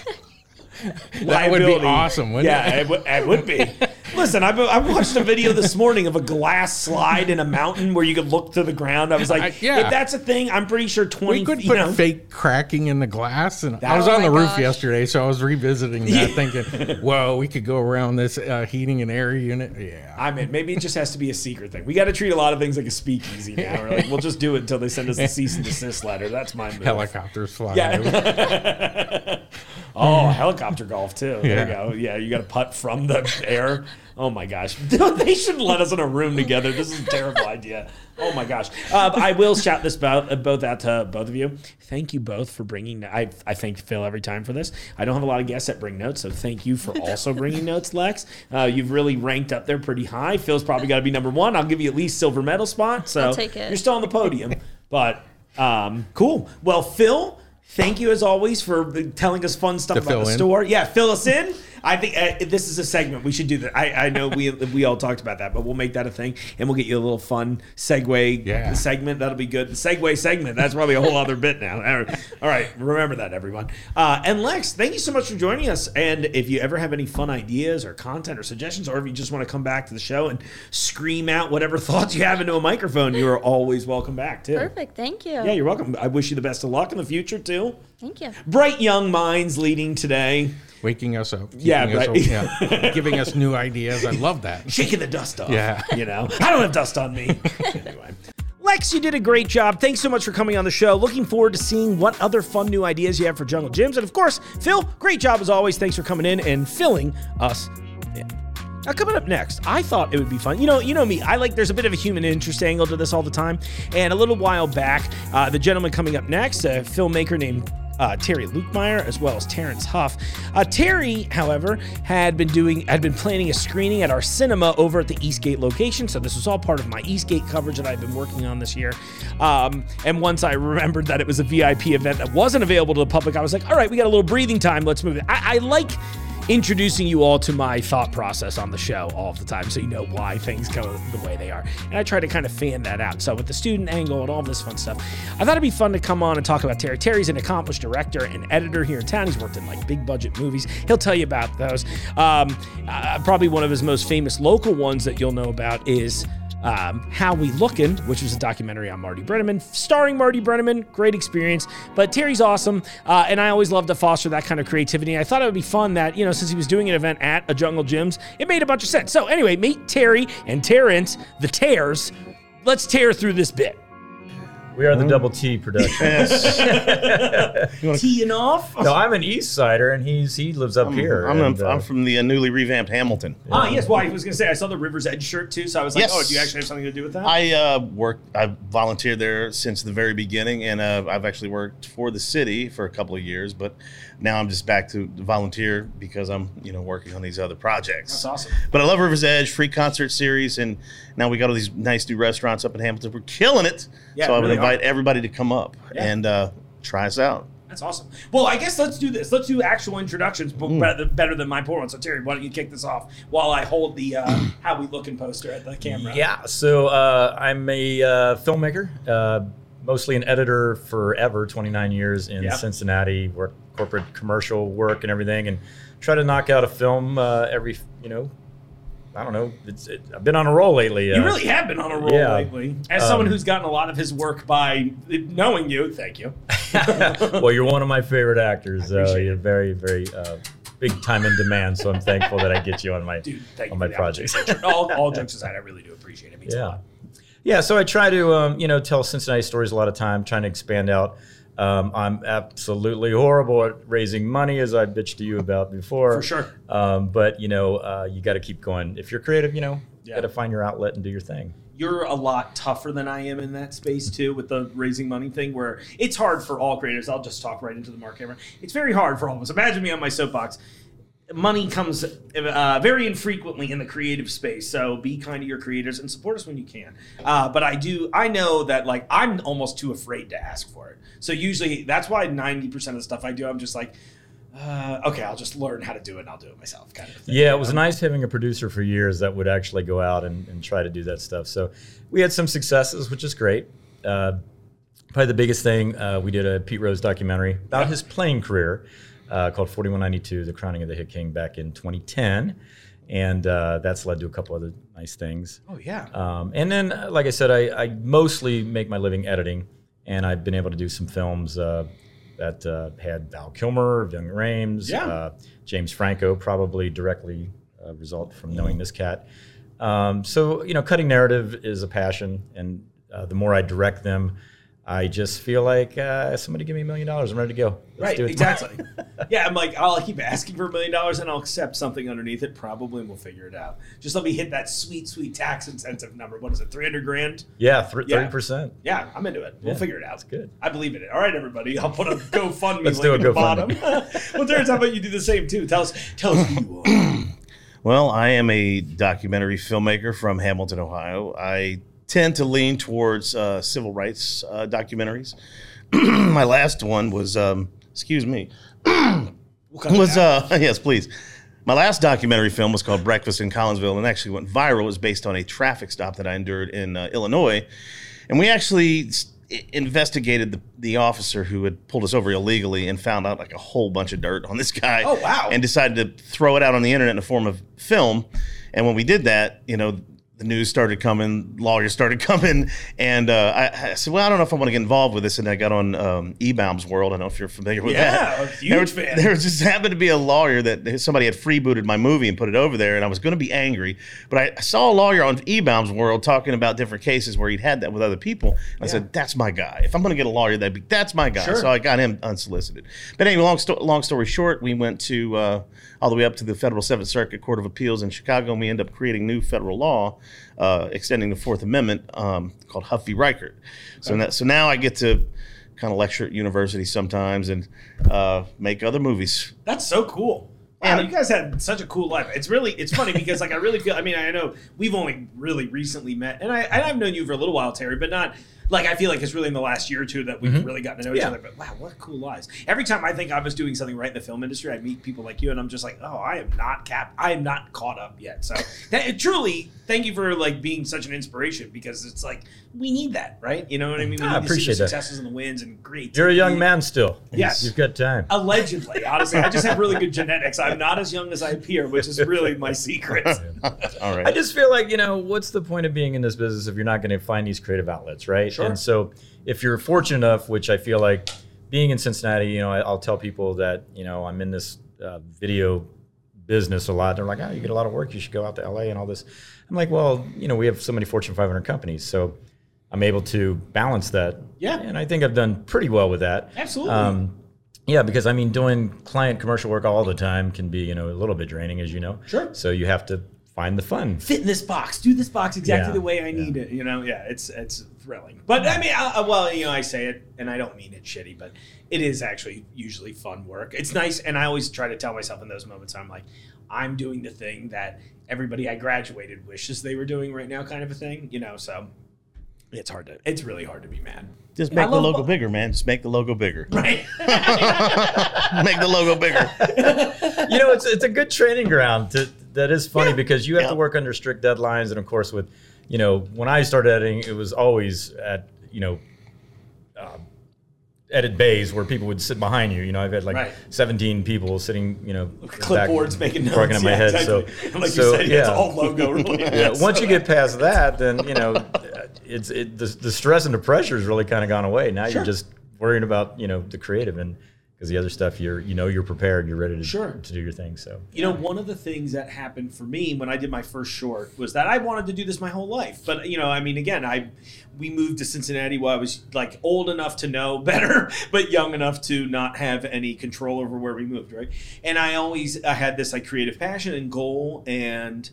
Speaker 3: That would be awesome, wouldn't
Speaker 2: yeah,
Speaker 3: it?
Speaker 2: it? would- it would be. Listen, I, I watched a video this morning of a glass slide in a mountain where you could look to the ground. I was like,
Speaker 3: I- yeah.
Speaker 2: if that's a thing, I'm pretty sure 20
Speaker 3: We could put
Speaker 2: know,
Speaker 3: fake cracking in the glass, and I was
Speaker 4: Oh
Speaker 3: on the
Speaker 4: my
Speaker 3: roof yesterday, so I was revisiting that,
Speaker 2: Yeah.
Speaker 3: thinking, "Whoa, we could go around this uh, heating and air unit." Yeah,
Speaker 2: I mean, maybe it just has to be a secret thing. We got to treat a lot of things like a speakeasy now. Like, we'll just do it until they send us a cease and desist letter. That's my move.
Speaker 3: helicopters flying.
Speaker 2: Yeah.
Speaker 3: over.
Speaker 2: Oh, helicopter golf too. There
Speaker 3: Yeah.
Speaker 2: you go. Yeah, you got to putt from the air. Oh my gosh, they should let us in a room together. This is a terrible idea. Oh my gosh. Uh, I will shout this both, uh, both out to both of you. Thank you both for bringing. I I thank Phil every time for this. I don't have a lot of guests that bring notes, so thank you for also bringing notes, Lex. Uh, you've really ranked up there pretty high. Phil's probably got to be number one. I'll give you at least silver medal spot. So
Speaker 4: I'll take it.
Speaker 2: you're still on the podium, but um, cool. Well, Phil. Thank you as always for telling us fun stuff
Speaker 3: To
Speaker 2: about the
Speaker 3: in.
Speaker 2: store. Yeah, fill us in. I think uh, this is a segment we should do that. I, I know we we all talked about that, but we'll make that a thing, and we'll get you a little fun segue
Speaker 3: Yeah.
Speaker 2: segment. That'll be good. The segue segment. That's probably a whole other bit now. All right, all right, remember that, everyone. Uh, and Lex, thank you so much for joining us. And if you ever have any fun ideas or content or suggestions, or if you just want to come back to the show and scream out whatever thoughts you have into a microphone, you are always welcome back too.
Speaker 4: Perfect. Thank you.
Speaker 2: Yeah, you're welcome. I wish you the best of luck in the future too.
Speaker 4: Thank you.
Speaker 2: Bright young minds leading today.
Speaker 3: Waking us up,
Speaker 2: Yeah,
Speaker 3: us
Speaker 2: right.
Speaker 3: up, yeah, giving us new ideas. I love that.
Speaker 2: shaking the dust off.
Speaker 3: Yeah.
Speaker 2: You know, I don't have dust on me. anyway. Lex, you did a great job. Thanks so much for coming on the show. Looking forward to seeing what other fun new ideas you have for Jungle Jim's. And of course, Phil, great job as always. Thanks for coming in and filling us in. Now, coming up next, I thought it would be fun. You know, you know me. I like. There's a bit of a human interest angle to this all the time. And a little while back, uh, the gentleman coming up next, a filmmaker named uh, Terry Lukemire, as well as Terrence Huff. Uh, Terry, however, had been doing, had been planning a screening at our cinema over at the Eastgate location. So this was all part of my Eastgate coverage that I've been working on this year. Um, and once I remembered that it was a VIP event that wasn't available to the public, I was like, all right, we got a little breathing time. Let's move it. I, I like introducing you all to my thought process on the show all the time so you know why things go the way they are. And I try to kind of fan that out. So with the student angle and all this fun stuff, I thought it'd be fun to come on and talk about Terry. Terry's an accomplished director and editor here in town. He's worked in like big budget movies. He'll tell you about those. Um, uh, probably one of his most famous local ones that you'll know about is um, How We Lookin', which was a documentary on Marty Brennaman, starring Marty Brennaman. Great experience. But Terry's awesome, uh, and I always love to foster that kind of creativity. I thought it would be fun that, you know, since he was doing an event at a Jungle Jim's, it made a bunch of sense. So, anyway, meet Terry and Terrence, the Tears. Let's tear through this bit.
Speaker 5: We are the Double T production.
Speaker 2: Teeing off?
Speaker 5: no, I'm an East Sider, and he's he lives up here.
Speaker 6: I'm,
Speaker 5: and,
Speaker 6: I'm,
Speaker 5: uh,
Speaker 6: I'm from the uh, newly revamped Hamilton.
Speaker 2: Ah, yes. Well, I was going to say, I saw the River's Edge shirt too, so I was like,
Speaker 6: Yes.
Speaker 2: oh, do you actually have something to do with that?
Speaker 6: I uh, worked. I volunteered there since the very beginning, and uh, I've actually worked for the city for a couple of years. But now I'm just back to volunteer because I'm, you know, working on these other projects.
Speaker 2: That's awesome.
Speaker 6: But I love River's Edge, free concert series, and now we got all these nice new restaurants up in Hamilton. We're killing it.
Speaker 2: Yeah,
Speaker 6: so I would
Speaker 2: really
Speaker 6: invite
Speaker 2: are.
Speaker 6: everybody to come up
Speaker 2: Yeah.
Speaker 6: and uh, try us out.
Speaker 2: That's awesome. Well, I guess let's do this. Let's do actual introductions, but better, better than my poor one. So, Terry, why don't you kick this off while I hold the uh, "How We Looking" poster at the camera?
Speaker 5: Yeah, so uh, I'm a uh, filmmaker, uh, mostly an editor forever, 29 years in
Speaker 2: Yeah.
Speaker 5: Cincinnati, work corporate commercial work and everything, and try to knock out a film uh, every, you know, I don't know. It's, it, I've been on a roll lately.
Speaker 2: You
Speaker 5: uh,
Speaker 2: really have been on a roll
Speaker 5: Yeah.
Speaker 2: lately. As someone
Speaker 5: Um,
Speaker 2: who's gotten a lot of his work by knowing you, thank you.
Speaker 5: well, you're one of my favorite actors. Uh, you're very, very uh, big time in demand. So I'm thankful that I get you on my
Speaker 2: Dude,
Speaker 5: on my projects.
Speaker 2: all, all jokes aside, I really do appreciate it. It means a
Speaker 5: Yeah,
Speaker 2: lot.
Speaker 5: yeah. So I try to, um, you know, tell Cincinnati stories a lot of time, trying to expand out. Um, I'm absolutely horrible at raising money, as I bitched to you about before.
Speaker 2: For sure.
Speaker 5: Um, but you know, uh, you got to keep going. If you're creative, you know,
Speaker 2: Yeah.
Speaker 5: you got to find your outlet and do your thing.
Speaker 2: You're a lot tougher than I am in that space too, with the raising money thing. Where it's hard for all creators. I'll just talk right into the mark camera. It's very hard for all of us. Imagine me on my soapbox. Money comes uh, very infrequently in the creative space, so be kind to your creators and support us when you can. Uh, but I do, I know that like I'm almost too afraid to ask for it. So usually that's why 90% of the stuff I do, I'm just like, uh, okay, I'll just learn how to do it and I'll do it myself, kind of thing.
Speaker 5: Yeah, it was nice having a producer for years that would actually go out and, and try to do that stuff. So we had some successes, which is great. Uh, probably the biggest thing, uh, we did a Pete Rose documentary about his playing career uh, called 4192, The Crowning of the Hit King, back in 2010. And uh, that's led to a couple other nice things.
Speaker 2: Oh yeah.
Speaker 5: Um, and then, uh, like I said, I, I mostly make my living editing, and I've been able to do some films uh, that uh, had Val Kilmer, Ving Rhames,
Speaker 2: Yeah.
Speaker 5: uh, James Franco, probably directly result from knowing this cat. Um, so, you know, cutting narrative is a passion, and uh, the more I direct them, I just feel like uh, somebody give me a million dollars. I'm ready to go. Let's
Speaker 2: right,
Speaker 5: do it.
Speaker 2: exactly. yeah, I'm like, I'll keep asking for a million dollars and I'll accept something underneath it, probably, and we'll figure it out. Just let me hit that sweet, sweet tax incentive number. What is it, 300 grand?
Speaker 5: yeah, thir-
Speaker 2: Yeah.
Speaker 5: 30%.
Speaker 2: Yeah, I'm into it. We'll
Speaker 5: Yeah,
Speaker 2: figure it out.
Speaker 5: It's good.
Speaker 2: I believe in it. All right, everybody. I'll put a GoFundMe
Speaker 5: Let's
Speaker 2: link
Speaker 5: do a
Speaker 2: at the
Speaker 5: GoFundMe.
Speaker 2: bottom. well, Terrence, how about you do the same too? Tell us, tell us who you are.
Speaker 6: Well, I am a documentary filmmaker from Hamilton, Ohio. I tend to lean towards uh, civil rights uh, documentaries. My last one was, um, excuse me,
Speaker 2: We'll cut it
Speaker 6: was uh, yes, please. My last documentary film was called Breakfast in Collinsville, and actually went viral. It was based on a traffic stop that I endured in uh, Illinois, and we actually investigated the, the officer who had pulled us over illegally and found out like a whole bunch of dirt on this guy.
Speaker 2: Oh, wow.
Speaker 6: And decided to throw it out on the internet in the form of film. And when we did that, you know, the news started coming, lawyers started coming, and uh, I, I said, "Well, I don't know if I want to get involved with this." And I got on um, eBaum's World. I don't know if you're familiar with
Speaker 2: Yeah,
Speaker 6: that.
Speaker 2: a huge
Speaker 6: there, was-
Speaker 2: fan.
Speaker 6: There just happened to be a lawyer that somebody had freebooted my movie and put it over there, and I was going to be angry, but I, I saw a lawyer on eBaum's World talking about different cases where he'd had that with other people. And I said, "That's my guy. If I'm going to get a lawyer, that'd be that's my guy."
Speaker 2: Sure.
Speaker 6: So I got him unsolicited. But anyway, long, sto- long story short, we went to uh, all the way up to the Federal Seventh Circuit Court of Appeals in Chicago, and we end up creating new federal law uh, extending the Fourth Amendment um, called Huff v. Reichert. So, now, so now I get to kind of lecture at university sometimes and uh, make other movies.
Speaker 2: That's so cool. Wow, you guys had such a cool life. It's really, it's funny because like I really feel. I mean, I know we've only really recently met, and I, and I've known you for a little while, Terry, but not Like I feel like it's really in the last year or two that we've really gotten to know each
Speaker 5: Mm-hmm. Yeah.
Speaker 2: other. But wow, what cool lives! Every time I think I was doing something right in the film industry, I meet people like you, and I'm just like, oh, I am not cap, I am not caught up yet. So that, truly, thank you for like being such an inspiration because it's like we need that, right? You know what I mean? We
Speaker 5: Ah, I
Speaker 2: need to see
Speaker 5: appreciate
Speaker 2: the
Speaker 5: that.
Speaker 2: successes and the wins and great.
Speaker 5: You're a young man still.
Speaker 2: Yes.
Speaker 5: You've got time.
Speaker 2: Allegedly, honestly, I just have really good genetics. I'm not as young as I appear, which is really my secret.
Speaker 6: All right.
Speaker 5: I just feel like, you know, what's the point of being in this business if you're not going to find these creative outlets, right?
Speaker 2: Sure.
Speaker 5: And so if you're fortunate enough, which I feel like being in Cincinnati, you know, I, I'll tell people that, you know, I'm in this uh, video business a lot. They're like, oh, you get a lot of work. You should go out to LA and all this. I'm like, well, you know, we have so many Fortune 500 companies. So I'm able to balance that.
Speaker 2: Yeah.
Speaker 5: And I think I've done pretty well with that.
Speaker 2: Absolutely.
Speaker 5: Um, yeah, because I mean, doing client commercial work all the time can be, you know, a little bit draining, as you know.
Speaker 2: Sure.
Speaker 5: So you have to find the fun.
Speaker 2: fit in this box, do this box exactly
Speaker 5: Yeah,
Speaker 2: the way I
Speaker 5: yeah.
Speaker 2: need it. You know, yeah, it's it's thrilling. But I mean, I, I- well, you know, I say it, and I don't mean it shitty, but it is actually usually fun work. It's nice, and I always try to tell myself in those moments, I'm like, I'm doing the thing that everybody I graduated wishes they were doing right now, kind of a thing. You know, so it's hard to, it's really hard to be mad,
Speaker 6: Just
Speaker 2: I
Speaker 6: make the logo
Speaker 2: bo-
Speaker 6: bigger, man. Just make the logo bigger.
Speaker 2: right?
Speaker 6: make the logo bigger.
Speaker 5: you know, it's it's a good training ground. To, that is funny
Speaker 2: Yeah.
Speaker 5: because you have
Speaker 6: Yeah.
Speaker 5: to work under strict deadlines, and of course, with you know, when I started editing, it was always at you know. Um, edit bays where people would sit behind you. You know, I've had like
Speaker 2: Right.
Speaker 5: 17 people sitting, you know,
Speaker 2: Clipboards making notes.
Speaker 5: working on my head.
Speaker 2: exactly.
Speaker 5: So,
Speaker 2: And like
Speaker 5: so,
Speaker 2: you said,
Speaker 5: yeah.
Speaker 2: it's all logo related.
Speaker 5: yeah, once you get past that, then you know, it's it, the, the stress and the pressure has really kind of gone away. Now
Speaker 2: Sure.
Speaker 5: you're just worrying about you know the creative and because the other stuff you're you know you're prepared, you're ready to
Speaker 2: Sure.
Speaker 5: to do your thing. So
Speaker 2: You know, one of the things that happened for me when I did my first short was that I wanted to do this my whole life. But you know, I mean, again, I we moved to Cincinnati while I was like old enough to know better, but young enough to not have any control over where we moved, right? And I always I had this like creative passion and goal, and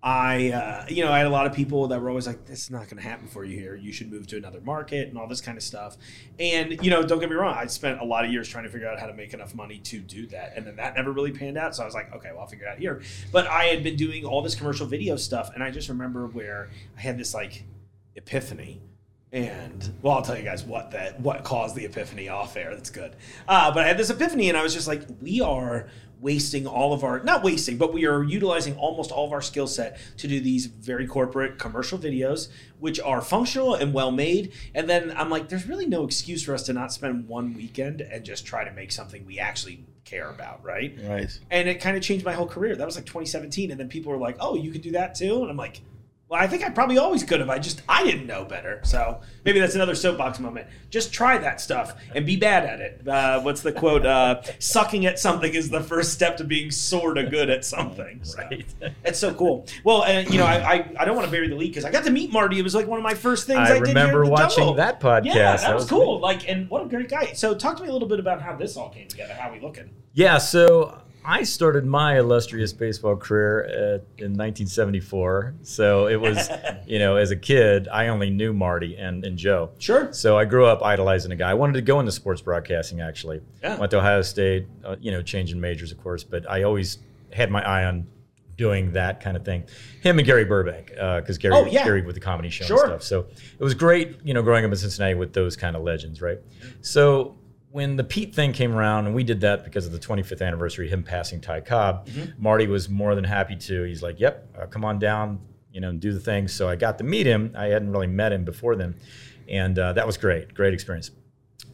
Speaker 2: I, uh, you know, I had a lot of people that were always like, "This is not going to happen for you here. You should move to another market and all this kind of stuff." And you know, don't get me wrong, I spent a lot of years trying to figure out how to make enough money to do that, and then that never really panned out. So I was like, "Okay, well, I'll figure it out here." But I had been doing all this commercial video stuff, and I just remember where I had this like epiphany. And well, I'll tell you guys what that what caused the epiphany off air. That's good. Uh, but I had this epiphany, and I was just like, we are wasting all of our not wasting, but we are utilizing almost all of our skill set to do these very corporate commercial videos, which are functional and well made. And then I'm like, there's really no excuse for us to not spend one weekend and just try to make something we actually care about, right?
Speaker 6: Right.
Speaker 2: And it kind of changed my whole career. That was like 2017, and then people were like, "Oh, you can do that too," and I'm like. Well, I think I probably always could have. I just I didn't know better. So maybe that's another soapbox moment. Just try that stuff and be bad at it. Uh, what's the quote? Uh, Sucking at something is the first step to being sort of good at something. So,
Speaker 5: Right.
Speaker 2: It's so cool. Well, and you know, I I, I don't want to bury the lead because I got to meet Marty. It was like one of my first things I,
Speaker 5: I remember watching that podcast.
Speaker 2: Yeah, that,
Speaker 5: That
Speaker 2: was,
Speaker 5: was
Speaker 2: cool. Like, and what a great guy. So, talk to me a little bit about how this all came together. How we looking?
Speaker 5: Yeah, so I started my illustrious baseball career at, in 1974. So it was, you know, as a kid, I only knew Marty and, and Joe.
Speaker 2: Sure.
Speaker 5: So I grew up idolizing a guy. I wanted to go into sports broadcasting, actually.
Speaker 2: Yeah.
Speaker 5: Went to Ohio State, uh, you know, changing majors, of course, but I always had my eye on doing that kind of thing. Him and Gary Burbank, because Gary,
Speaker 2: Oh, yeah.
Speaker 5: Gary with the comedy show
Speaker 2: Sure.
Speaker 5: and stuff. So it was great, you know, growing up in Cincinnati with those kind of legends, right? So when the Pete thing came around, and we did that because of the 25th anniversary, of him passing Ty Cobb,
Speaker 2: Mm-hmm.
Speaker 5: Marty was more than happy to. He's like, "Yep, uh, come on down, you know, and do the thing." So I got to meet him. I hadn't really met him before then, and uh, that was great, great experience.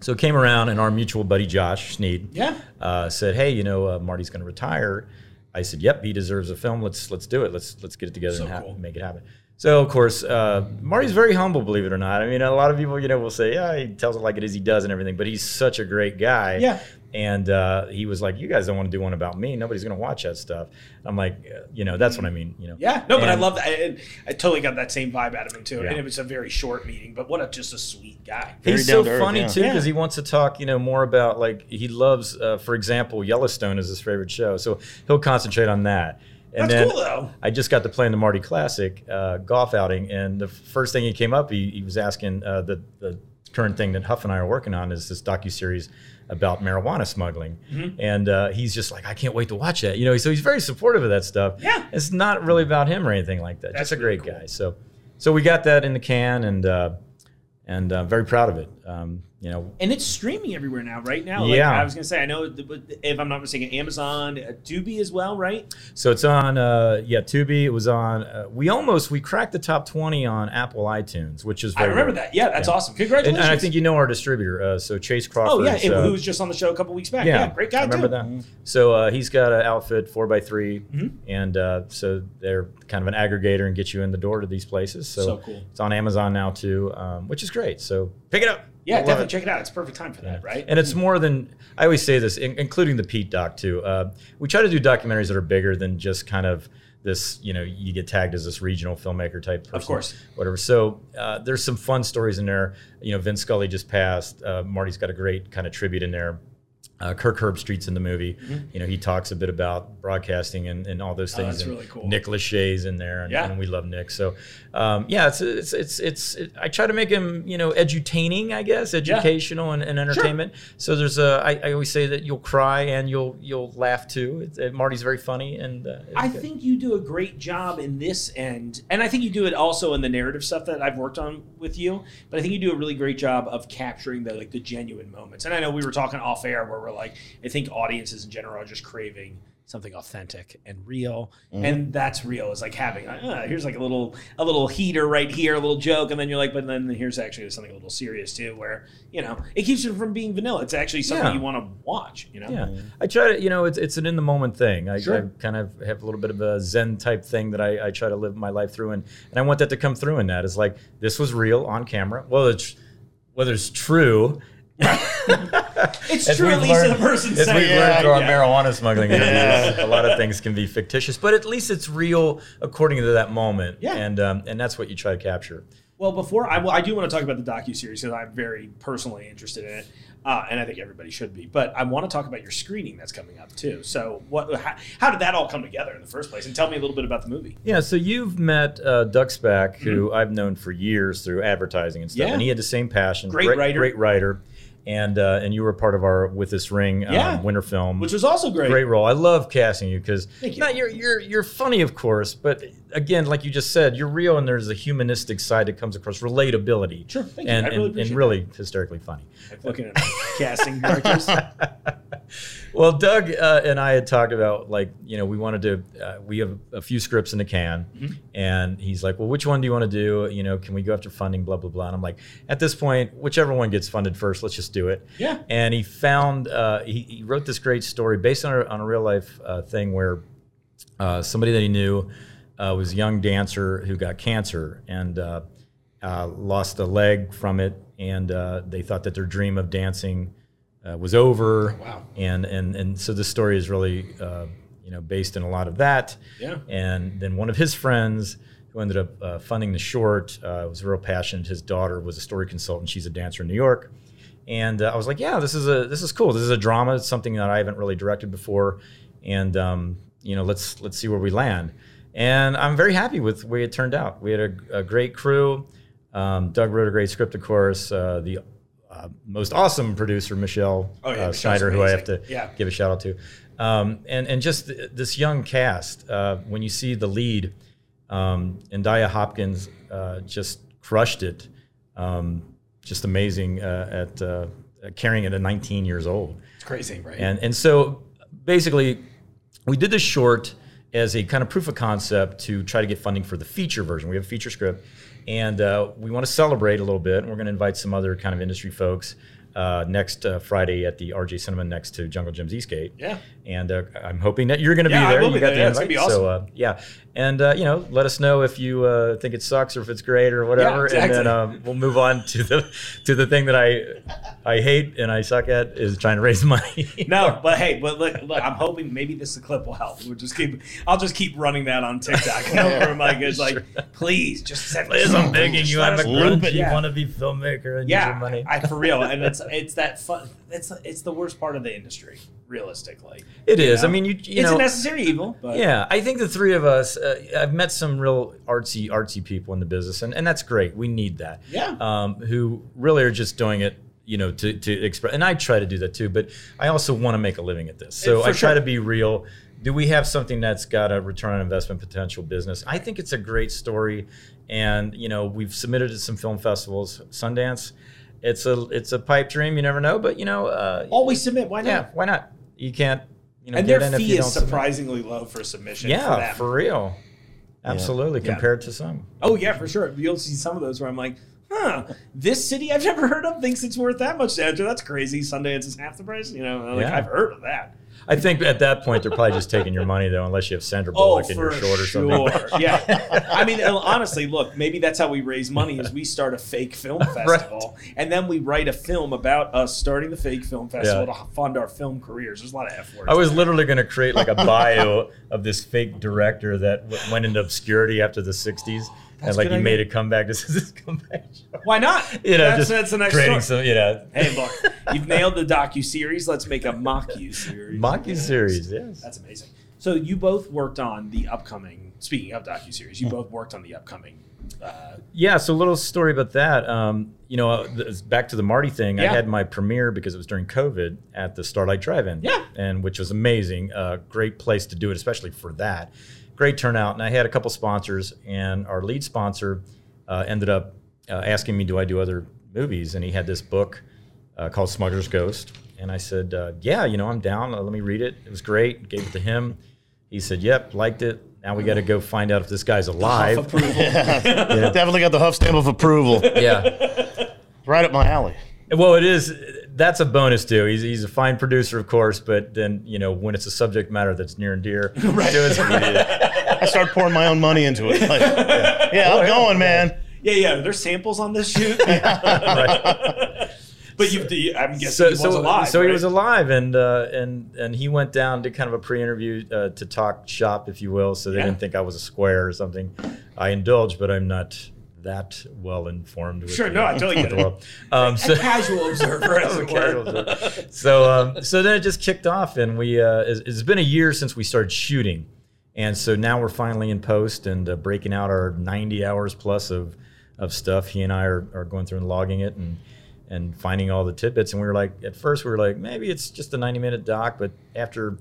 Speaker 5: So it came around, and our mutual buddy Josh Sneed,
Speaker 2: Yeah.
Speaker 5: uh, said, "Hey, you know, uh, Marty's going to retire." I said, "Yep, he deserves a film. Let's let's do it. Let's let's get it together
Speaker 2: So
Speaker 5: and ha-
Speaker 2: cool.
Speaker 5: make it happen." So of course, uh, Marty's very humble, believe it or not. I mean, a lot of people, you know, will say, "Yeah, he tells it like it is. He does and everything," but he's such a great guy.
Speaker 2: Yeah.
Speaker 5: And uh, he was like, "You guys don't want to do one about me. Nobody's going to watch that stuff." I'm like, uh, "You know, that's what I mean. You know."
Speaker 2: Yeah, no, but I love that. I, I totally got that same vibe out of him too.
Speaker 5: Yeah.
Speaker 2: And it was a very short meeting, but what a just a sweet guy.
Speaker 6: Very
Speaker 5: He's so
Speaker 6: to earth,
Speaker 5: funny
Speaker 6: yeah.
Speaker 5: too
Speaker 2: Yeah.
Speaker 5: because he wants to talk, you know, more about like he loves, uh, for example, Yellowstone is his favorite show, so he'll concentrate on that. And
Speaker 2: That's
Speaker 5: then
Speaker 2: cool though.
Speaker 5: I just got to play in the Marty Classic uh, golf outing, and the first thing he came up, he, he was asking uh, the the current thing that Huff and I are working on is this docu series about marijuana smuggling,
Speaker 2: Mm-hmm.
Speaker 5: and uh, he's just like, I can't wait to watch that. You know, so he's very supportive of that stuff.
Speaker 2: Yeah.
Speaker 5: it's not really about him or anything like that.
Speaker 2: That's
Speaker 5: just a great
Speaker 2: cool.
Speaker 5: guy. So, so we got that in the can, and uh, and uh, very proud of it. Um, you know,
Speaker 2: And it's streaming everywhere now, right now. Like,
Speaker 5: Yeah.
Speaker 2: I was gonna say, I know, if I'm not mistaken, Amazon, uh, Tubi as well, right?
Speaker 5: so it's on uh, yeah Tubi. It was on. Uh, we almost we cracked the top twenty on Apple iTunes, which is
Speaker 2: I remember
Speaker 5: rare.
Speaker 2: that. Yeah, that's
Speaker 5: Yeah.
Speaker 2: awesome. Congratulations.
Speaker 5: and I think you know our distributor, uh, so Chase Crawford.
Speaker 2: Oh yeah,
Speaker 5: uh,
Speaker 2: who was just on the show a couple weeks back.
Speaker 5: yeah,
Speaker 2: Yeah, great guy
Speaker 5: I remember
Speaker 2: too.
Speaker 5: that. So uh, he's got an outfit four x 3
Speaker 2: Mm-hmm.
Speaker 5: and uh, so they're kind of an aggregator and get you in the door to these places. So,
Speaker 2: So cool.
Speaker 5: It's on Amazon now too, um, which is great. So pick it up.
Speaker 2: Yeah, definitely
Speaker 5: it.
Speaker 2: check it out. It's perfect time for that, right?
Speaker 5: And it's more than I always say this, in, including the Pete doc too. Uh, we try to do documentaries that are bigger than just kind of this. You know, you get tagged as this regional filmmaker type person,
Speaker 2: course.
Speaker 5: whatever. So uh, there's some fun stories in there. You know, Vince Scully just passed. Uh, Marty's got a great kind of tribute in there. Uh, Kirk Herbstreit's in the movie. You know, he talks a bit about broadcasting and, and all those things.
Speaker 2: Mm-hmm. Oh, that's
Speaker 5: and
Speaker 2: really cool.
Speaker 5: Nick Lachey's in there, and,
Speaker 2: Yeah.
Speaker 5: and we love Nick. So, um, yeah, it's it's it's it's. It, I try to make him, you know, edutaining, I guess, educational and, and entertainment. So there's a. I, I always say that you'll cry and you'll you'll laugh too. It's, uh, Marty's very funny, and uh,
Speaker 2: I
Speaker 5: good.
Speaker 2: think you do a great job in this end, and I think you do it also in the narrative stuff that I've worked on with you. But I think you do a really great job of capturing the like the genuine moments. And I know we were talking off air where we're like, I think audiences in general are just craving something authentic and real, mm-hmm. and that's real. Is like having uh, uh, here's like a little a little heater right here, a little joke, and then you're like, but then here's actually something a little serious too, where you know it keeps you from being vanilla. It's actually something
Speaker 5: Yeah.
Speaker 2: you want to watch. You know,
Speaker 5: Yeah, mm-hmm. I try to, you know, it's, it's an in the moment thing. I,
Speaker 2: Sure.
Speaker 5: I kind of have a little bit of a Zen type thing that I, I try to live my life through, and, and I want that to come through in that. It's like this was real on camera. Well, it's whether it's true.
Speaker 2: it's
Speaker 5: As
Speaker 2: true at least
Speaker 5: learned-
Speaker 2: the person
Speaker 5: As
Speaker 2: saying
Speaker 5: we've learned through our
Speaker 2: Yeah.
Speaker 5: marijuana smuggling interviews, a lot of things can be fictitious, but at least it's real according to that moment.
Speaker 2: Yeah.
Speaker 5: and um, and that's what you try to capture.
Speaker 2: Well, before I, well, I do want to talk about the docu series because I'm very personally interested in it, uh, and I think everybody should be. But I want to talk about your screening that's coming up too. So, what? How, how did that all come together in the first place? And tell me a little bit about the movie.
Speaker 5: Yeah, so you've met uh, Spack, who I've known for years through advertising and stuff,
Speaker 2: Mm-hmm. Yeah.
Speaker 5: and he had the same passion.
Speaker 2: Great writer.
Speaker 5: great writer, and uh, and you were part of our with this ring um,
Speaker 2: Yeah.
Speaker 5: winter film,
Speaker 2: Which was also great.
Speaker 5: great role. I love casting you because
Speaker 2: you.
Speaker 5: not you're you're you're funny, of course, but again, like you just said, you're real, and there's a humanistic side that comes across, relatability,
Speaker 2: Sure, thank you.
Speaker 5: and
Speaker 2: I really
Speaker 5: and really hysterically funny.
Speaker 2: Looking at casting directors.
Speaker 5: Well, Doug uh, and I had talked about like you know we wanted to uh, we have a few scripts in the can,
Speaker 2: Mm-hmm.
Speaker 5: and he's like, well, which one do you want to do? You know, can we go after funding? Blah blah blah. And I'm like, at this point, whichever one gets funded first, let's just do it.
Speaker 2: Yeah.
Speaker 5: And he found uh, he, he wrote this great story based on a, on a real life uh, thing where uh, somebody that he knew uh, was a young dancer who got cancer and uh, uh, lost a leg from it, and uh, they thought that their dream of dancing uh, was over.
Speaker 2: Wow.
Speaker 5: And and and so this story is really uh, you know based in a lot of that.
Speaker 2: Yeah.
Speaker 5: And then one of his friends who ended up uh, funding the short uh, was real passionate. His daughter was a story consultant. She's a dancer in New York. And I was like, yeah, this is a this is cool. This is a drama. It's something that I haven't really directed before, and um, you know, let's let's see where we land. And I'm very happy with the way it turned out. We had a, a great crew. Um, Doug wrote a great script, of course. Uh, the uh, most awesome producer, Michelle
Speaker 2: Oh, yeah,
Speaker 5: uh, Schneider, who I have to.
Speaker 2: Yeah.
Speaker 5: give a shout out to. Um, and and just th- this young cast. Uh, when you see the lead, um, Hopkins uh, just crushed it. Um, just amazing uh, at uh, carrying it at 19 years old.
Speaker 2: It's crazy, right?
Speaker 5: And and so basically, we did this short as a kind of proof of concept to try to get funding for the feature version. We have a feature script, and uh, we want to celebrate a little bit. And we're going to invite some other kind of industry folks uh, next uh, Friday at the RJ Cinema next to Jungle Jim's Eastgate.
Speaker 2: Yeah.
Speaker 5: And uh, I'm hoping that you're going to
Speaker 2: Yeah,
Speaker 5: be there.
Speaker 2: will
Speaker 5: you
Speaker 2: be
Speaker 5: got
Speaker 2: there.
Speaker 5: the
Speaker 2: Yeah,
Speaker 5: invite.
Speaker 2: be
Speaker 5: So uh, yeah, and uh, you know, let us know if you uh, think it sucks or if it's great or whatever, and
Speaker 2: exactly.
Speaker 5: then um, we'll move on to the to the thing that I I hate and I suck at is trying to raise money.
Speaker 2: No, but hey, but look, look, I'm hoping maybe this clip will help. We'll just keep, I'll just keep running that on TikTok. You know, where Mike is like, please, just send me.
Speaker 5: Please, I'm begging you. I'm a
Speaker 2: us loop
Speaker 5: grumpy
Speaker 2: it. Yeah.
Speaker 5: wannabe filmmaker and use your
Speaker 2: Yeah,
Speaker 5: money.
Speaker 2: I, for real, and it's it's that fun. It's it's the worst part of the industry, realistically.
Speaker 5: it is.
Speaker 2: know?
Speaker 5: I mean, you you
Speaker 2: it's
Speaker 5: know.
Speaker 2: a necessary evil, but
Speaker 5: yeah, I think the three of us. Uh, I've met some real artsy, artsy people in the business, and, and that's great. We need that.
Speaker 2: Yeah.
Speaker 5: Um, who really are just doing it, you know, to to express. And I try to do that too, but I also want to make a living at this. So
Speaker 2: For
Speaker 5: I try
Speaker 2: sure.
Speaker 5: to be real. do we have something that's got a return on investment potential business? I think it's a great story, and you know we've submitted to some film festivals. Sundance, it's a it's a pipe dream. You never know, but you know, uh,
Speaker 2: Always submit. Why not?
Speaker 5: yeah, why not? You can't, you know,
Speaker 2: And
Speaker 5: get
Speaker 2: their
Speaker 5: in if
Speaker 2: fee
Speaker 5: you
Speaker 2: is
Speaker 5: don't submit.
Speaker 2: surprisingly low for submission. for
Speaker 5: Yeah,
Speaker 2: them.
Speaker 5: for real. Absolutely,
Speaker 2: Yeah.
Speaker 5: compared to some.
Speaker 2: Oh yeah, for sure. You'll see some of those where I'm like, huh, this city I've never heard of thinks it's worth that much to enter. That's crazy. Sundance is half the price. You know, like
Speaker 5: Yeah.
Speaker 2: I've heard of that.
Speaker 5: I think at that point they're probably just taking your money though, unless you have Sandra
Speaker 2: Oh,
Speaker 5: in your short or
Speaker 2: sure.
Speaker 5: something.
Speaker 2: yeah. I mean, honestly, look, maybe that's how we raise money is we start a fake film festival and then we write a film about us starting the fake film festival
Speaker 5: Yeah.
Speaker 2: to fund our film careers. There's a lot of F words.
Speaker 5: I was literally going to create like a bio of this fake director that w- went into obscurity after the '60s,
Speaker 2: That's
Speaker 5: and like
Speaker 2: a
Speaker 5: he
Speaker 2: good
Speaker 5: made a comeback. This is his comeback show.
Speaker 2: Why not?
Speaker 5: You know,
Speaker 2: that's,
Speaker 5: just
Speaker 2: that's the next
Speaker 5: creating
Speaker 2: story.
Speaker 5: some, you know,
Speaker 2: Hey, look, you've nailed the docu series. Let's make a mock you series.
Speaker 5: mocky series. Yes.
Speaker 2: That's amazing. So you both worked on the upcoming. Speaking of docu series, you both worked on the upcoming. Uh,
Speaker 5: Yeah, so a little story about that. Um, you know, uh, th- back to the Marty thing. I had my premiere because it was during COVID at the Starlight Drive-In.
Speaker 2: Yeah.
Speaker 5: and which was amazing. Uh, great place to do it, especially for that. Great turnout, and I had a couple sponsors, and our lead sponsor uh, ended up uh, asking me, "Do I do other movies?" And he had this book uh, called Smuggler's Ghost, and I said, uh, "Yeah, you know, I'm down. Uh, let me read it. It was great." Gave it to him. He said, "Yep, liked it." Now we got to go find out if this guy's alive.
Speaker 2: approval.
Speaker 6: Definitely got the huff stamp of approval.
Speaker 5: yeah.
Speaker 6: right up my alley.
Speaker 5: Well, it is. That's a bonus too. He's, he's a fine producer, of course, but then you know when it's a subject matter that's near and dear to his
Speaker 6: I start pouring my own money into it. Like, yeah, I'm going, man.
Speaker 2: yeah, yeah. There's samples on this shoot. but you, you, I'm guessing
Speaker 5: so,
Speaker 2: he was
Speaker 5: so,
Speaker 2: alive.
Speaker 5: so he was alive, and uh, and and he went down to kind of a pre-interview uh, to talk shop, if you will. So they
Speaker 2: Yeah.
Speaker 5: didn't think I was a square or something. I indulged, but I'm not that well informed. With
Speaker 2: Sure,
Speaker 5: the,
Speaker 2: no, I totally
Speaker 5: with
Speaker 2: get
Speaker 5: the
Speaker 2: it.
Speaker 5: world. Um, so,
Speaker 2: a casual observer, as it
Speaker 5: Okay,
Speaker 2: were.
Speaker 5: so- so um, so then it just kicked off, and we uh, it's, it's been a year since we started shooting, and so now we're finally in post and uh, breaking out our 90 hours plus of of stuff. He and I are, are going through and logging it and and finding all the tidbits. And we were like, at first we were like, maybe it's just a 90 minute doc, but after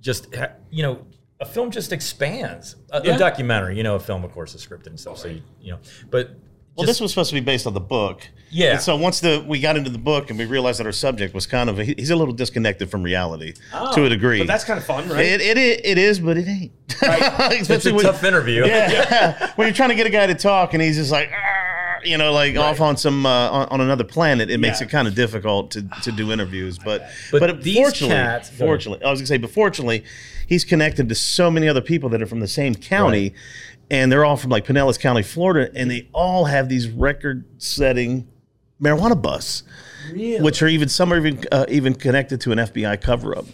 Speaker 5: just you know. A film just expands. A,
Speaker 2: Yeah.
Speaker 5: a documentary, you know, a film, of course, is scripted and stuff. So you, you know, but
Speaker 6: Well,
Speaker 5: just-
Speaker 6: this was supposed to be based on the book.
Speaker 5: Yeah.
Speaker 6: And so once the we got into the book and we realized that our subject was kind of he's a little disconnected from reality oh, to a degree.
Speaker 2: Oh, But that's kind of fun, right?
Speaker 6: it, it, it, it is, but it ain't.
Speaker 5: it's a
Speaker 6: Especially when,
Speaker 5: tough interview.
Speaker 6: yeah. when you're trying to get a guy to talk and he's just like, "Arr," you know, like off on some uh, on, on another planet, it makes
Speaker 2: Yeah.
Speaker 6: it kind of difficult to, to do interviews. But
Speaker 5: But
Speaker 6: but,
Speaker 5: these
Speaker 6: fortunately,
Speaker 5: cats-
Speaker 6: fortunately, I was gonna say, but fortunately, he's connected to so many other people that are from the same county.
Speaker 5: Right.
Speaker 6: And they're all from like Pinellas County, Florida, and they all have these record-setting marijuana busts, which are even some are even uh, even connected to an FBI cover-up.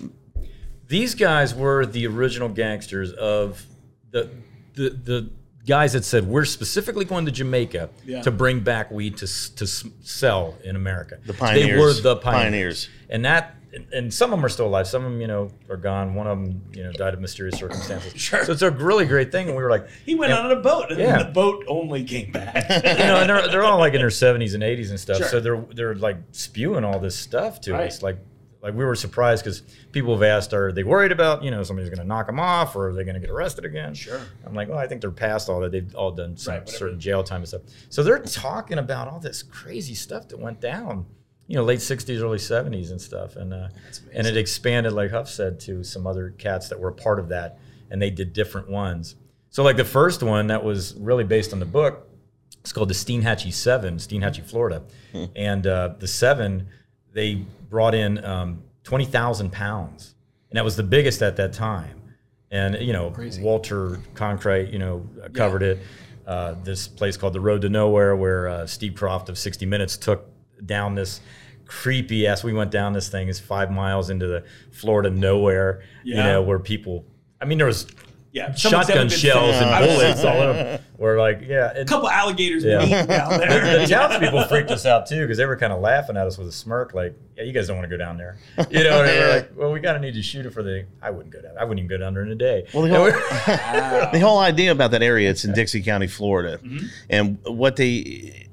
Speaker 5: these guys were the original gangsters of the the the guys that said we're specifically going to Jamaica
Speaker 2: Yeah.
Speaker 5: to bring back weed to to sell in America.
Speaker 6: The
Speaker 5: They
Speaker 6: pioneers.
Speaker 5: were the pioneers.
Speaker 6: Pioneers.
Speaker 5: and that. And, and some of them are still alive. Some of them, you know, are gone. One of them, you know, died of mysterious circumstances.
Speaker 2: Sure.
Speaker 5: So it's a really great thing. And we were like,
Speaker 2: he went
Speaker 5: and-
Speaker 2: on a boat, and
Speaker 5: Yeah.
Speaker 2: the boat only came back.
Speaker 5: you know, and they're, they're all like in their seventies and eighties and stuff.
Speaker 2: Sure.
Speaker 5: So they're they're like spewing all this stuff to
Speaker 2: Right.
Speaker 5: us. Like like we were surprised because people have asked, are they worried about you know somebody's going to knock them off or are they going to get arrested again?
Speaker 2: Sure.
Speaker 5: I'm like, well, I think they're past all that. They've all done some
Speaker 2: Right,
Speaker 5: certain jail time and stuff. So they're talking about all this crazy stuff that went down. You know, late '60s, early '70s, and stuff, and uh, and it expanded, like Huff said, to some other cats that were a part of that, and they did different ones. So, like the first one that was really based on the book, it's called the Steinhatchee Seven, Steinhatchee, Florida, and uh, the seven they brought in um, twenty thousand pounds, and that was the biggest at that time. And you know, Walter Cronkite, you know, covered it. Uh, this place called the Road to Nowhere, where uh, Steve Kroft of 60 Minutes took down this creepy ass. We went down this thing is five miles into the Florida nowhere. You know, where people. I mean, there was
Speaker 2: yeah, someone's
Speaker 5: shotgun
Speaker 2: never
Speaker 5: shells
Speaker 2: filmed.
Speaker 5: and bullets all over. We're like, yeah.
Speaker 2: A couple alligators
Speaker 5: Yeah.
Speaker 2: meeting down there.
Speaker 5: the townspeople freaked us out too because they were kind of laughing at us with a smirk, like, "Yeah, you guys don't want to go down there." You know, and they were like, "Well, we got to need to shoot it for the." I wouldn't go down. I wouldn't even go down there in a day.
Speaker 6: Well, the whole,
Speaker 5: we-
Speaker 6: the whole idea about that area, it's in Dixie County, Florida,
Speaker 5: Mm-hmm.
Speaker 6: and what they,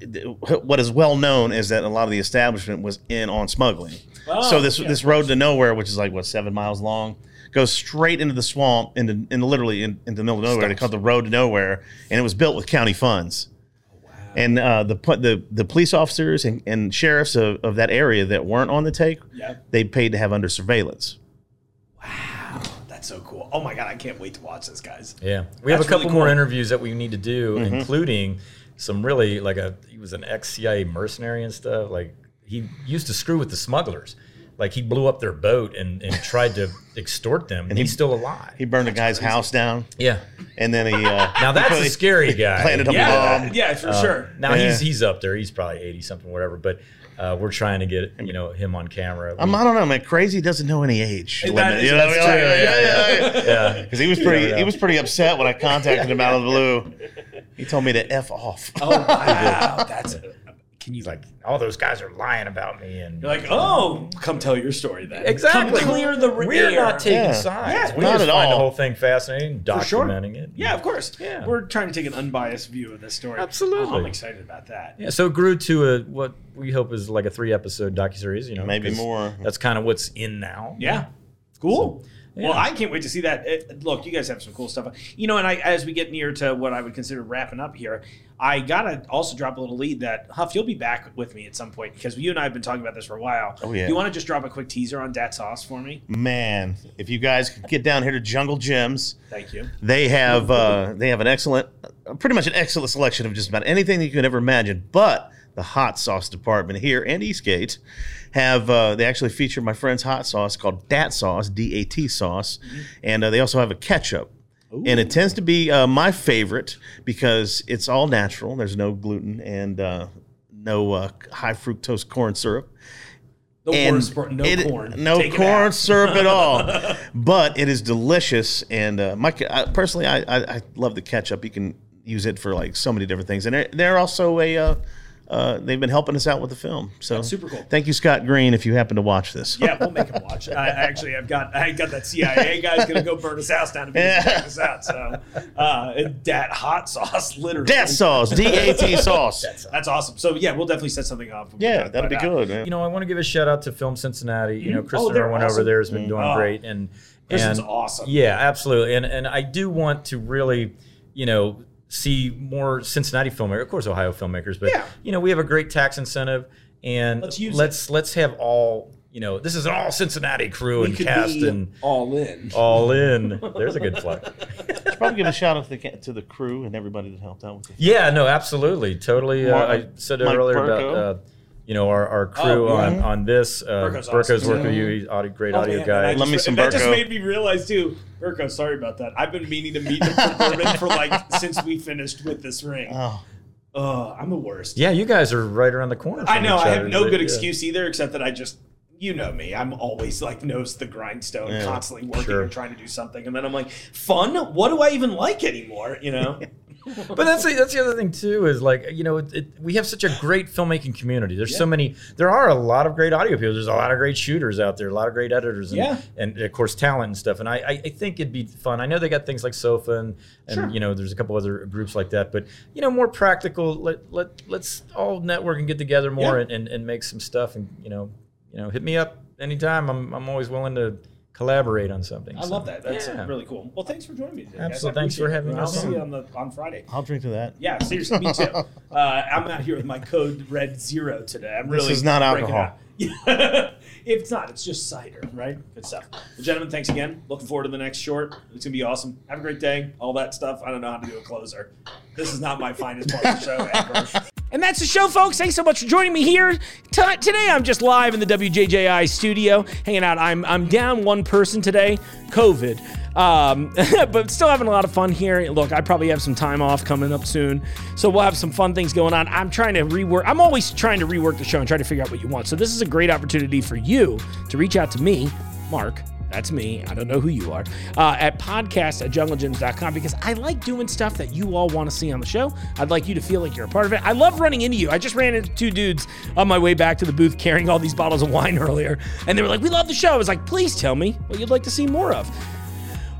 Speaker 6: what is well known is that a lot of the establishment was in on smuggling.
Speaker 2: Oh,
Speaker 6: so this
Speaker 2: yeah,
Speaker 6: this road to nowhere, which is like what seven miles long, goes straight into the swamp, into, into literally in, into the middle of nowhere. They call it the road to nowhere, and it was built with county funds. And uh, the pu- the the police officers and, and sheriffs of, of that area that weren't on the take,
Speaker 2: Yeah.
Speaker 6: they paid to have under surveillance.
Speaker 2: Wow, that's so cool. Oh my god, I can't wait to watch this, guys.
Speaker 5: Yeah, we have a
Speaker 2: That's really
Speaker 5: couple more interviews that we need to do, including some really like a he was an ex CIA mercenary and stuff. Like he used to screw with the smugglers. Like he blew up their boat and, and tried to extort them, and he's still alive.
Speaker 6: He burned a guy's house down,
Speaker 5: yeah.
Speaker 6: and then he uh,
Speaker 5: Now that's a scary guy.
Speaker 6: planted a
Speaker 2: Yeah,
Speaker 6: bomb.
Speaker 2: yeah, for sure.
Speaker 5: Now
Speaker 6: Yeah.
Speaker 5: he's he's up there. He's probably eighty something, whatever. But uh, we're trying to get you know him on camera.
Speaker 6: Um, I don't know, man. Crazy doesn't know any age
Speaker 2: That
Speaker 6: limit.
Speaker 2: is-
Speaker 6: you know,
Speaker 2: that's
Speaker 6: what I
Speaker 2: true.
Speaker 6: mean? Like,
Speaker 2: Yeah,
Speaker 6: yeah, yeah, yeah.
Speaker 5: yeah.
Speaker 6: Because he was pretty,
Speaker 5: Yeah, yeah.
Speaker 6: he was pretty upset when I contacted him out of the blue. He told me to f off.
Speaker 2: Oh wow, that's. Can you
Speaker 5: He's like, all those guys are lying about me, and
Speaker 2: You're like, oh, come tell your story then.
Speaker 5: exactly
Speaker 2: Come clear the
Speaker 5: We're
Speaker 2: air.
Speaker 5: not taking
Speaker 6: Yeah.
Speaker 5: sides.
Speaker 2: Yeah,
Speaker 5: we
Speaker 6: not
Speaker 5: just
Speaker 6: at
Speaker 5: find the
Speaker 6: all.
Speaker 5: whole thing fascinating,
Speaker 2: For sure.
Speaker 5: documenting it.
Speaker 2: Yeah, of course.
Speaker 5: Yeah.
Speaker 2: We're trying to take an unbiased view of this story.
Speaker 5: Absolutely.
Speaker 2: Oh, I'm excited about that.
Speaker 5: Yeah, so it grew to a what we hope is like a three episode docuseries. You know,
Speaker 6: Maybe
Speaker 5: 'cause
Speaker 6: more.
Speaker 5: That's kind of what's in now.
Speaker 2: Yeah. Cool. Well. I can't wait to see that. It, look, you guys have some cool stuff. You know, and I, as we get near to what I would consider wrapping up here, I gotta also drop a little lead that Huff, you'll be back with me at some point because you and I have been talking about this for a while.
Speaker 6: Oh, yeah.
Speaker 2: You want to just drop a quick teaser on Dat Sauce for me?
Speaker 6: Man, if you guys could get down here to Jungle Jim's,
Speaker 2: Thank you.
Speaker 6: they have uh, they have an excellent, uh, pretty much an excellent selection of just about anything that you could ever imagine. But the hot sauce department here and Eastgate have uh, they actually feature my friend's hot sauce called Dat Sauce, D A T sauce, and uh, they also have a ketchup. And it tends to be uh, my favorite because it's all natural. There's no gluten and uh, no uh, high fructose corn syrup.
Speaker 2: No
Speaker 6: And
Speaker 2: corn, sport, no
Speaker 6: it-
Speaker 2: corn.
Speaker 6: no
Speaker 2: Take
Speaker 6: corn syrup at all. but it is delicious, and uh, my I, personally, I, I I love the ketchup. You can use it for like so many different things, and they're, they're also a. Uh, they've been helping us out with the film, so
Speaker 2: That's super cool.
Speaker 6: Thank you, Scott Green, if you happen to watch this.
Speaker 2: Yeah, we'll make him watch. I actually, I've got, I got that CIA guy's gonna go burn his house down if he doesn't check this out. So, uh, and dat hot sauce, literally.
Speaker 6: Dat sauce, D A T sauce.
Speaker 2: That's awesome. So yeah, we'll definitely set something up.
Speaker 6: Yeah, that'd be
Speaker 2: But, uh,
Speaker 6: good. Man.
Speaker 5: You know, I want to give a shout out to Film Cincinnati. You know, Chris
Speaker 2: Oh, they're
Speaker 5: Irwin over there has been doing
Speaker 2: Oh.
Speaker 5: great, and
Speaker 2: Kristen's
Speaker 5: and
Speaker 2: awesome.
Speaker 5: Yeah, absolutely. And and I do want to really, you know, see more Cincinnati filmmakers. Of course, Ohio filmmakers, but
Speaker 2: Yeah.
Speaker 5: you know, we have a great tax incentive, and
Speaker 2: Let's use
Speaker 5: let's let's have all. You know, this is an all Cincinnati crew
Speaker 2: We
Speaker 5: and
Speaker 2: could
Speaker 5: cast
Speaker 2: be
Speaker 5: and
Speaker 2: all in.
Speaker 5: all in. There's a good plug.
Speaker 6: Should probably give a shout out to the to the crew and everybody that helped out with it.
Speaker 5: Yeah, no, absolutely, totally. Uh, I said it
Speaker 6: Mike
Speaker 5: earlier
Speaker 6: Burko.
Speaker 5: about uh, you know our, our crew
Speaker 2: Oh,
Speaker 5: on on this. Uh,
Speaker 2: Burko's
Speaker 5: Burko's
Speaker 2: awesome.
Speaker 5: worked with you. He's audio, great
Speaker 2: Oh,
Speaker 5: audio
Speaker 2: man,
Speaker 5: guy.
Speaker 2: and I
Speaker 6: me
Speaker 2: just-
Speaker 6: some
Speaker 2: That just made me realize too. Burko, sorry about that. I've been meaning to meet him for bourbon for like since we finished with this ring.
Speaker 6: Oh,
Speaker 2: Oh, I'm the worst.
Speaker 5: Yeah, you guys are right around the corner.
Speaker 2: I know.
Speaker 5: each
Speaker 2: I have no
Speaker 5: but,
Speaker 2: good
Speaker 5: yeah.
Speaker 2: excuse either, except that I just, you know me. I'm always like nose the grindstone,
Speaker 6: Yeah,
Speaker 2: constantly working
Speaker 5: sure.
Speaker 2: and trying to do something, and then I'm like, fun? What do I even like anymore? You know?
Speaker 5: But that's the, that's the other thing too is like you know it, it, we have such a great filmmaking community. There's so many. There are a lot of great audio people. There's a lot of great shooters out there. A lot of great editors. And,
Speaker 2: Yeah.
Speaker 5: and of course talent and stuff. And I, I, I think it'd be fun. I know they got things like Sofa and, and
Speaker 2: Sure.
Speaker 5: you know there's a couple other groups like that. But you know more practical. Let let let's all network and get together more
Speaker 2: Yeah.
Speaker 5: and, and, and make some stuff. And you know you know hit me up anytime. I'm I'm always willing to collaborate on something.
Speaker 2: I
Speaker 5: So,
Speaker 2: love that. That's
Speaker 5: yeah.
Speaker 2: really cool. Well, thanks for joining me today.
Speaker 5: Absolutely. Thanks for
Speaker 2: appreciate it.
Speaker 5: having
Speaker 2: I'll
Speaker 5: us
Speaker 2: see
Speaker 5: on.
Speaker 2: you on the on Friday.
Speaker 6: I'll drink to that.
Speaker 2: Yeah, seriously, me too. Uh, I'm out here with my code Red Zero today. I'm really This
Speaker 6: is not alcohol.
Speaker 2: out. Yeah. it's not. It's just cider, right? Good stuff. Well, gentlemen, thanks again. Looking forward to the next short. It's gonna be awesome. Have a great day. All that stuff. I don't know how to do a closer. This is not my finest part of the show ever. And that's the show, folks. Thanks so much for joining me here. T- today, I'm just live in the WJJI studio, hanging out. I'm I'm down one person today, COVID, um, but still having a lot of fun here. Look, I probably have some time off coming up soon, so we'll have some fun things going on. I'm trying to rework. I'm always trying to rework the show and try to figure out what you want. So this is a great opportunity for you to reach out to me, Mark. That's me. I don't know who you are. Uh, at podcast at junglejims.com because I like doing stuff that you all want to see on the show. I'd like you to feel like you're a part of it. I love running into you. I just ran into two dudes on my way back to the booth carrying all these bottles of wine earlier. And they were like, We love the show. I was like, Please tell me what you'd like to see more of.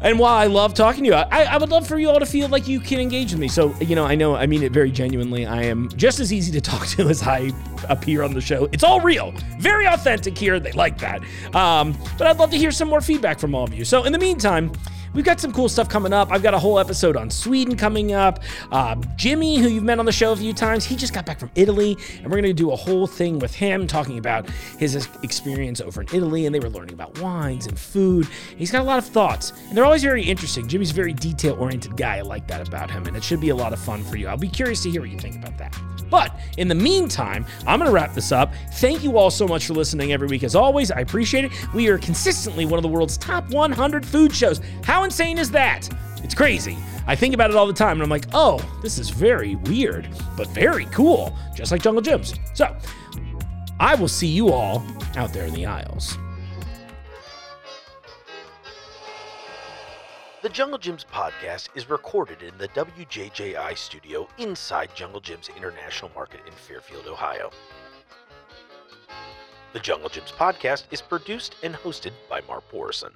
Speaker 2: And while I love talking to you, I, I would love for you all to feel like you can engage with me. So, you know, I know I mean it very genuinely. I am just as easy to talk to as I appear on the show. It's all real, very authentic here. They like that. Um, but I'd love to hear some more feedback from all of you. So, in the meantime, We've got some cool stuff coming up. I've got a whole episode on Sweden coming up. Uh, Jimmy, who you've met on the show a few times, he just got back from Italy, and we're going to do a whole thing with him talking about his experience over in Italy, and they were learning about wines and food. He's got a lot of thoughts, and they're always very interesting. Jimmy's a very detail oriented guy. I like that about him, and it should be a lot of fun for you. I'll be curious to hear what you think about that. But in the meantime, I'm going to wrap this up. Thank you all so much for listening every week. As always, I appreciate it. We are consistently one of the world's top 100 food shows. How insane is that? It's crazy. I think about it all the time and I'm like, oh, this is very weird, but very cool, just like Jungle Jim's. So I will see you all out there in the aisles.
Speaker 7: The Jungle Jim's podcast is recorded in the WJJI studio inside Jungle Jim's International Market in Fairfield, Ohio. The Jungle Jim's podcast is produced and hosted by Mark Borison.